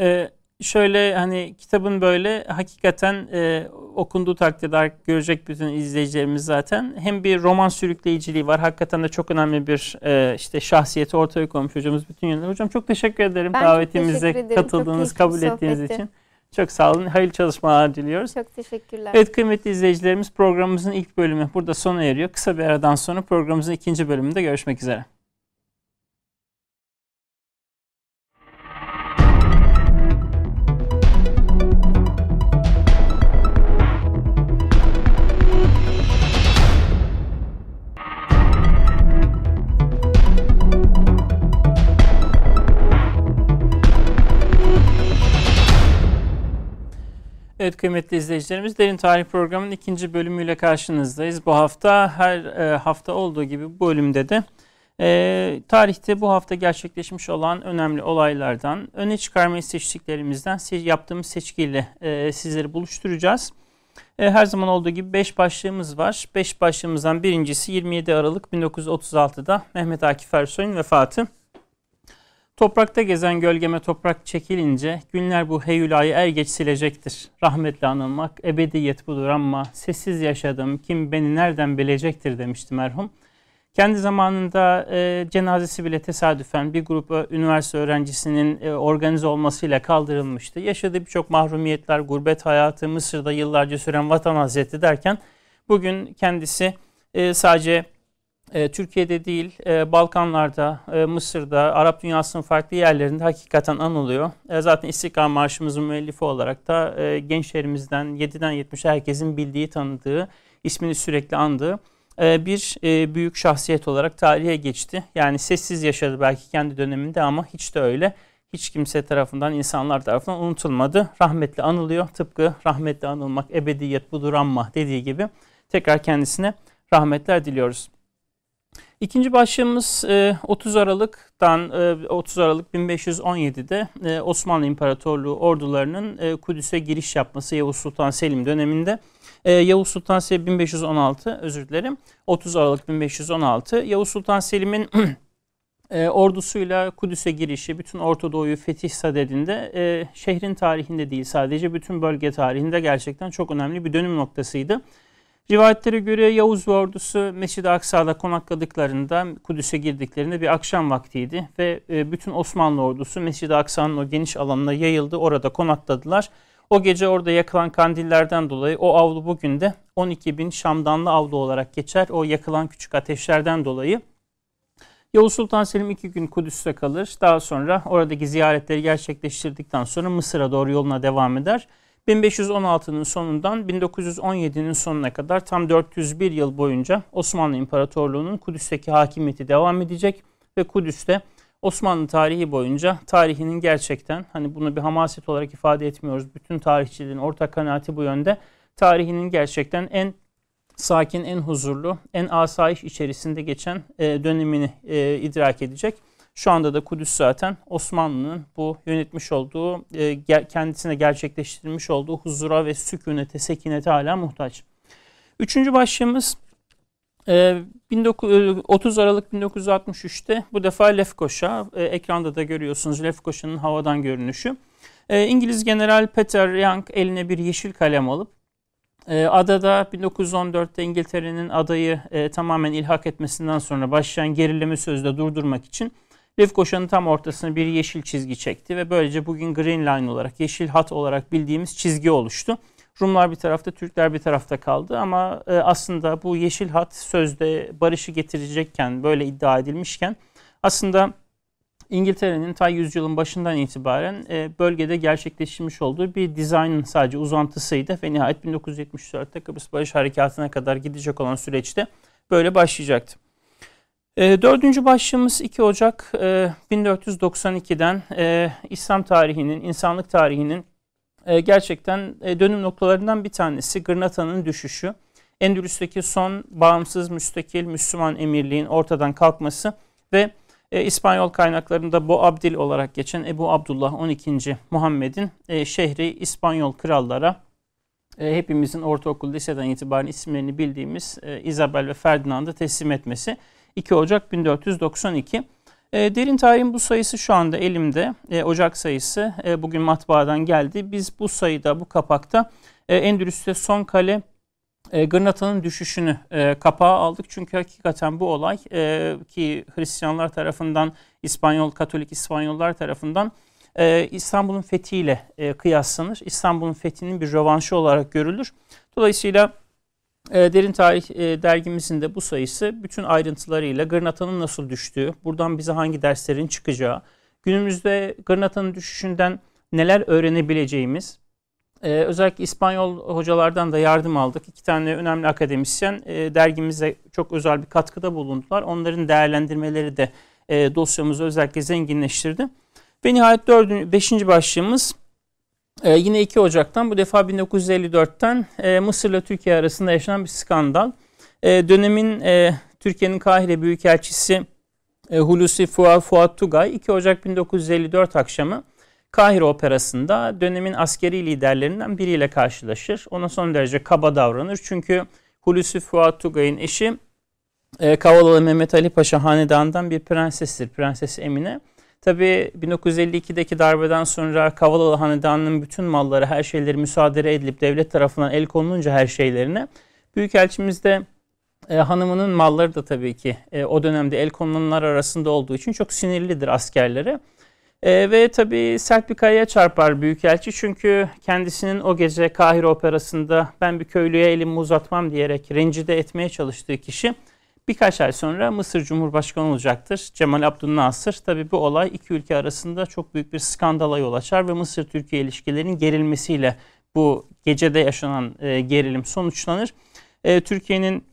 E, şöyle hani kitabın böyle hakikaten e, okunduğu takdirde görecek bütün izleyicilerimiz zaten hem bir roman sürükleyiciliği var. Hakikaten de çok önemli bir e, işte şahsiyeti ortaya koymuş hocamız bütün yönler. Hocam çok teşekkür ederim ben davetimize katıldığınız, kabul ettiğiniz için. Çok sağ olun. Hayırlı çalışmalar diliyoruz. Çok teşekkürler. Evet kıymetli izleyicilerimiz programımızın ilk bölümü burada sona eriyor. Kısa bir aradan sonra programımızın ikinci bölümünde görüşmek üzere. Evet kıymetli izleyicilerimiz Derin Tarih Programı'nın ikinci bölümüyle karşınızdayız. Bu hafta her e, hafta olduğu gibi bu bölümde de e, tarihte bu hafta gerçekleşmiş olan önemli olaylardan öne çıkarmayı seçtiklerimizden yaptığımız seçkiyle e, sizleri buluşturacağız. E, her zaman olduğu gibi 5 başlığımız var. 5 başlığımızdan birincisi 27 Aralık 1936'da Mehmet Akif Ersoy'un vefatı. Toprakta gezen gölgeme toprak çekilince günler bu heyulayı er geç silecektir. Rahmetle anılmak ebediyet budur ama sessiz yaşadım kim beni nereden bilecektir demişti merhum. Kendi zamanında e, cenazesi bile tesadüfen bir grup üniversite öğrencisinin e, organize olmasıyla kaldırılmıştı. Yaşadığı birçok mahrumiyetler, gurbet hayatı, Mısır'da yıllarca süren vatan hasreti derken bugün kendisi e, sadece e, Türkiye'de değil, e, Balkanlarda, e, Mısır'da, Arap dünyasının farklı yerlerinde hakikaten anılıyor. E, zaten İstiklal Marşımızın müellifi olarak da e, gençlerimizden 7'den 70'e herkesin bildiği, tanıdığı, ismini sürekli andığı e, bir e, büyük şahsiyet olarak tarihe geçti. Yani sessiz yaşadı belki kendi döneminde ama hiç de öyle. Hiç kimse tarafından, insanlar tarafından unutulmadı. Rahmetli anılıyor. Tıpkı rahmetli anılmak ebediyet budur ama dediği gibi tekrar kendisine rahmetler diliyoruz. İkinci başlığımız 30 e, Aralık'tan 30 e, Aralık 1517'de e, Osmanlı İmparatorluğu ordularının Kudüs'e giriş yapması Yavuz Sultan Selim döneminde. Yavuz Sultan Selim 1516 özür dilerim 30 Aralık 1516 Yavuz Sultan Selim'in ordusuyla Kudüs'e girişi, bütün Orta Doğu'yu fetih sadedinde şehrin tarihinde değil sadece bütün bölge tarihinde gerçekten çok önemli bir dönüm noktasıydı. Rivayetlere göre Yavuz ordusu Mescid-i Aksa'da konakladıklarında Kudüs'e girdiklerinde bir akşam vaktiydi ve e, bütün Osmanlı ordusu Mescid-i Aksa'nın o geniş alanına yayıldı. Orada konakladılar. O gece orada yakılan kandillerden dolayı o avlu bugün de 12 bin Şamdanlı avlu olarak geçer. O yakılan küçük ateşlerden dolayı. Yavuz Sultan Selim iki gün Kudüs'te kalır. Daha sonra oradaki ziyaretleri gerçekleştirdikten sonra Mısır'a doğru yoluna devam eder. 1516'nın sonundan 1917'nin sonuna kadar tam 401 yıl boyunca Osmanlı İmparatorluğu'nun Kudüs'teki hakimiyeti devam edecek ve Kudüs'te Osmanlı tarihi boyunca tarihinin gerçekten hani bunu bir hamaset olarak ifade etmiyoruz. Bütün tarihçilerin ortak kanaati bu yönde. Tarihinin gerçekten en sakin, en huzurlu, en asayiş içerisinde geçen e, dönemini e, idrak edecek. Şu anda da Kudüs zaten Osmanlı'nın bu yönetmiş olduğu, e, kendisine gerçekleştirmiş olduğu huzura ve sükunete, sekinete hala muhtaç. Üçüncü başlığımız 30 e, Aralık 1963'te bu defa Lefkoşa, e, ekranda da görüyorsunuz Lefkoşa'nın havadan görünüşü. İngiliz General Peter Young eline bir yeşil kalem alıp adada 1914'te İngiltere'nin adayı tamamen ilhak etmesinden sonra başlayan gerilimi sözde durdurmak için Lefkoşa'nın tam ortasına bir yeşil çizgi çekti ve böylece bugün Green Line olarak, yeşil hat olarak bildiğimiz çizgi oluştu. Rumlar bir tarafta, Türkler bir tarafta kaldı ama e, aslında bu yeşil hat sözde barışı getirecekken, böyle iddia edilmişken aslında İngiltere'nin ta yüzyılın başından itibaren e, bölgede gerçekleşmiş olduğu bir dizaynın sadece uzantısıydı ve nihayet 1974'te Kıbrıs Barış Harekatı'na kadar gidecek olan süreçte böyle başlayacaktı. E, dördüncü başlığımız 2 Ocak e, 1492'den e, İslam tarihinin, insanlık tarihinin e, gerçekten e, dönüm noktalarından bir tanesi Gırnata'nın düşüşü. Endülüs'teki son bağımsız müstakil Müslüman emirliğin ortadan kalkması ve e, İspanyol kaynaklarında Bu Abdil olarak geçen Ebu Abdullah 12. Muhammed'in e, şehri İspanyol krallara e, hepimizin ortaokul liseden itibaren isimlerini bildiğimiz e, Isabel ve Ferdinand'ı teslim etmesi 2 Ocak 1492. E, derin tarihin bu sayısı şu anda elimde. E, Ocak sayısı e, bugün matbaadan geldi. Biz bu sayıda, bu kapakta e, Endülüs'te son kale e, Gırnata'nın düşüşünü e, kapağa aldık. Çünkü hakikaten bu olay e, ki Hristiyanlar tarafından, İspanyol, Katolik İspanyollar tarafından e, İstanbul'un fethiyle e, kıyaslanır. İstanbul'un fethinin bir rövanşı olarak görülür. Dolayısıyla e, Derin Tarih e, dergimizin de bu sayısı bütün ayrıntılarıyla Gırnata'nın nasıl düştüğü, buradan bize hangi derslerin çıkacağı, günümüzde Gırnata'nın düşüşünden neler öğrenebileceğimiz, e, özellikle İspanyol hocalardan da yardım aldık. İki tane önemli akademisyen e, dergimize çok özel bir katkıda bulundular. Onların değerlendirmeleri de dosyamızı özellikle zenginleştirdi. Ve nihayet dördüncü, beşinci başlığımız ee, yine 2 Ocak'tan bu defa 1954'ten e, Mısır'la Türkiye arasında yaşanan bir skandal. E, dönemin e, Türkiye'nin Kahire Büyükelçisi e, Hulusi Fuat, Fuat Tugay 2 Ocak 1954 akşamı Kahire Operası'nda dönemin askeri liderlerinden biriyle karşılaşır. Ona son derece kaba davranır. Çünkü Hulusi Fuat Tugay'ın eşi e, Kavalalı Mehmet Ali Paşa hanedanından bir prensestir. Prenses Emine. Tabii 1952'deki darbeden sonra Kavalalı Hanedanı'nın bütün malları, her şeyleri müsaade edilip devlet tarafından el konulunca her şeylerine Büyükelçimiz de e, hanımının malları da tabii ki e, o dönemde el konulanlar arasında olduğu için çok sinirlidir askerlere. E, ve tabii sert bir kayaya çarpar Büyükelçi çünkü kendisinin o gece Kahire Operası'nda ben bir köylüye elimi uzatmam diyerek rencide etmeye çalıştığı kişi Birkaç ay sonra Mısır Cumhurbaşkanı olacaktır Cemal Abdülnasır. Tabi bu olay iki ülke arasında çok büyük bir skandala yol açar ve Mısır-Türkiye ilişkilerinin gerilmesiyle bu gecede yaşanan e, gerilim sonuçlanır. E, Türkiye'nin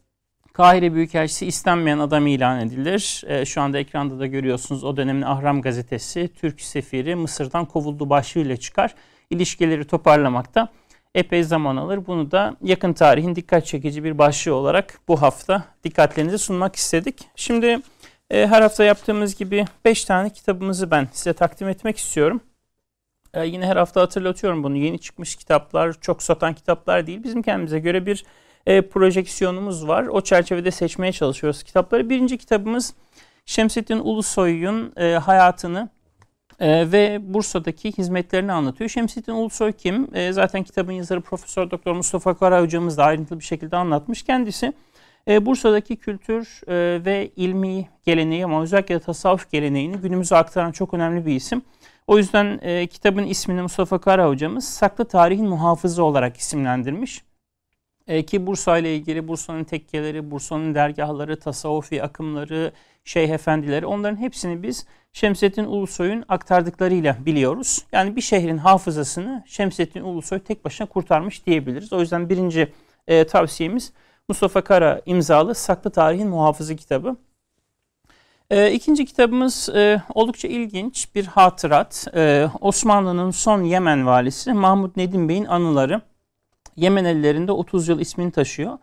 Kahire Büyükelçisi istenmeyen adam ilan edilir. E, şu anda ekranda da görüyorsunuz o dönemin Ahram gazetesi Türk sefiri Mısır'dan kovuldu başlığıyla çıkar. İlişkileri toparlamakta epey zaman alır. Bunu da yakın tarihin dikkat çekici bir başlığı olarak bu hafta dikkatlerinize sunmak istedik. Şimdi e, her hafta yaptığımız gibi 5 tane kitabımızı ben size takdim etmek istiyorum. E, yine her hafta hatırlatıyorum bunu. Yeni çıkmış kitaplar, çok satan kitaplar değil. Bizim kendimize göre bir e, projeksiyonumuz var. O çerçevede seçmeye çalışıyoruz kitapları. Birinci kitabımız Şemsettin Ulusoy'un e, hayatını e, ve Bursa'daki hizmetlerini anlatıyor. Şemsettin Ulusoy kim? E, zaten kitabın yazarı Profesör Doktor Mustafa Kara hocamız da ayrıntılı bir şekilde anlatmış. Kendisi e, Bursa'daki kültür e, ve ilmi geleneği ama özellikle tasavvuf geleneğini günümüze aktaran çok önemli bir isim. O yüzden e, kitabın ismini Mustafa Kara hocamız saklı tarihin muhafızı olarak isimlendirmiş. E, ki Bursa ile ilgili Bursa'nın tekkeleri, Bursa'nın dergahları, tasavvufi akımları, şeyh efendileri onların hepsini biz Şemsettin Ulusoy'un aktardıklarıyla biliyoruz. Yani bir şehrin hafızasını Şemsettin Ulusoy tek başına kurtarmış diyebiliriz. O yüzden birinci e, tavsiyemiz Mustafa Kara imzalı Saklı Tarihin Muhafızı kitabı. E, ikinci kitabımız e, oldukça ilginç bir hatırat. E, Osmanlı'nın son Yemen valisi Mahmut Nedim Bey'in anıları. Yemen ellerinde 30 yıl ismini taşıyor.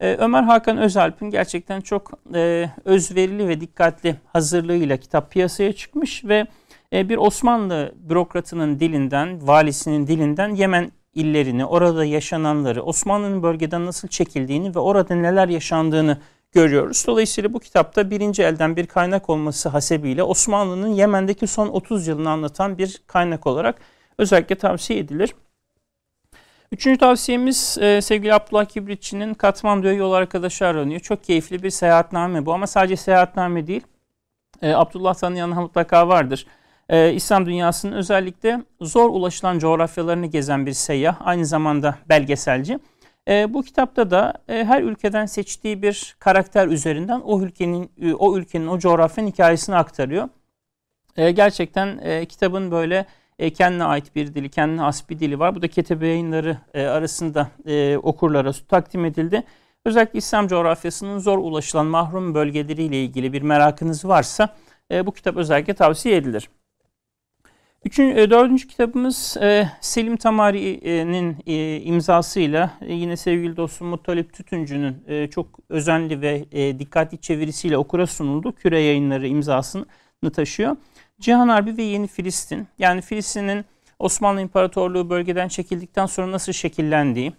Ee, Ömer Hakan Özalp'in gerçekten çok e, özverili ve dikkatli hazırlığıyla kitap piyasaya çıkmış ve e, bir Osmanlı bürokratının dilinden, valisinin dilinden Yemen illerini, orada yaşananları, Osmanlı'nın bölgeden nasıl çekildiğini ve orada neler yaşandığını görüyoruz. Dolayısıyla bu kitapta birinci elden bir kaynak olması hasebiyle Osmanlı'nın Yemen'deki son 30 yılını anlatan bir kaynak olarak özellikle tavsiye edilir. Üçüncü tavsiyemiz e, sevgili Abdullah Kibritçi'nin Katmandu'ya yol arkadaşı aranıyor. Çok keyifli bir seyahatname bu ama sadece seyahatname değil. E, Abdullah tanıyan mutlaka vardır. E, İslam dünyasının özellikle zor ulaşılan coğrafyalarını gezen bir seyyah, aynı zamanda belgeselci. E, bu kitapta da e, her ülkeden seçtiği bir karakter üzerinden o ülkenin e, o ülkenin o coğrafyanın hikayesini aktarıyor. E, gerçekten e, kitabın böyle e, kendine ait bir dili, kendine has bir dili var. Bu da Ketebe yayınları e, arasında e, okurlara takdim edildi. Özellikle İslam coğrafyasının zor ulaşılan mahrum bölgeleriyle ilgili bir merakınız varsa e, bu kitap özellikle tavsiye edilir. Üçüncü, e, dördüncü kitabımız e, Selim Tamari'nin e, imzasıyla e, yine sevgili dostum Muttalip Tütüncü'nün e, çok özenli ve e, dikkatli çevirisiyle okura sunuldu. Küre yayınları imzasını taşıyor. Cihan Harbi ve Yeni Filistin. Yani Filistin'in Osmanlı İmparatorluğu bölgeden çekildikten sonra nasıl şekillendiği,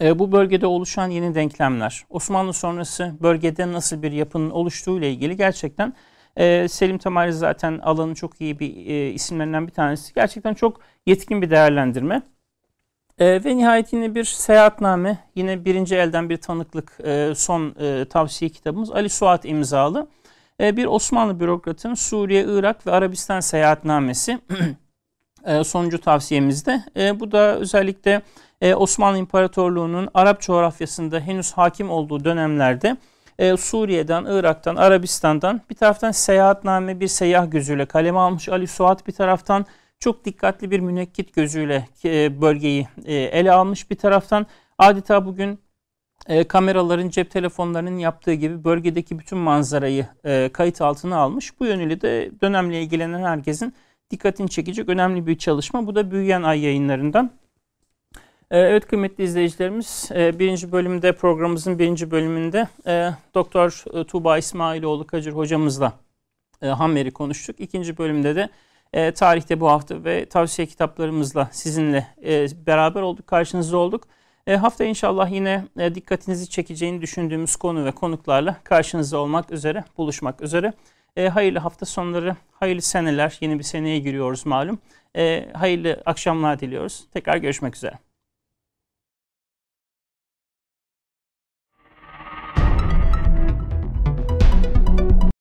e, bu bölgede oluşan yeni denklemler, Osmanlı sonrası bölgede nasıl bir yapının oluştuğu ile ilgili gerçekten e, Selim Tamari zaten alanın çok iyi bir e, isimlerinden bir tanesi. Gerçekten çok yetkin bir değerlendirme. E, ve nihayet yine bir seyahatname, yine birinci elden bir tanıklık e, son e, tavsiye kitabımız Ali Suat imzalı. E, bir Osmanlı bürokratın Suriye, Irak ve Arabistan seyahatnamesi e, sonuncu tavsiyemizde. E, bu da özellikle Osmanlı İmparatorluğu'nun Arap coğrafyasında henüz hakim olduğu dönemlerde Suriye'den, Irak'tan, Arabistan'dan bir taraftan seyahatname bir seyyah gözüyle kaleme almış Ali Suat bir taraftan çok dikkatli bir münekkit gözüyle bölgeyi ele almış bir taraftan adeta bugün e, kameraların, cep telefonlarının yaptığı gibi bölgedeki bütün manzarayı e, kayıt altına almış. Bu yönüyle de dönemle ilgilenen herkesin dikkatini çekecek önemli bir çalışma. Bu da Büyüyen Ay yayınlarından. E, evet kıymetli izleyicilerimiz, e, birinci bölümde programımızın birinci bölümünde e, Doktor e, Tuğba İsmailoğlu Kacır hocamızla e, Hammer'i konuştuk. İkinci bölümde de e, tarihte bu hafta ve tavsiye kitaplarımızla sizinle e, beraber olduk, karşınızda olduk. E, hafta inşallah yine e, dikkatinizi çekeceğini düşündüğümüz konu ve konuklarla karşınızda olmak üzere, buluşmak üzere. E, hayırlı hafta sonları, hayırlı seneler, yeni bir seneye giriyoruz malum. E, hayırlı akşamlar diliyoruz. Tekrar görüşmek üzere.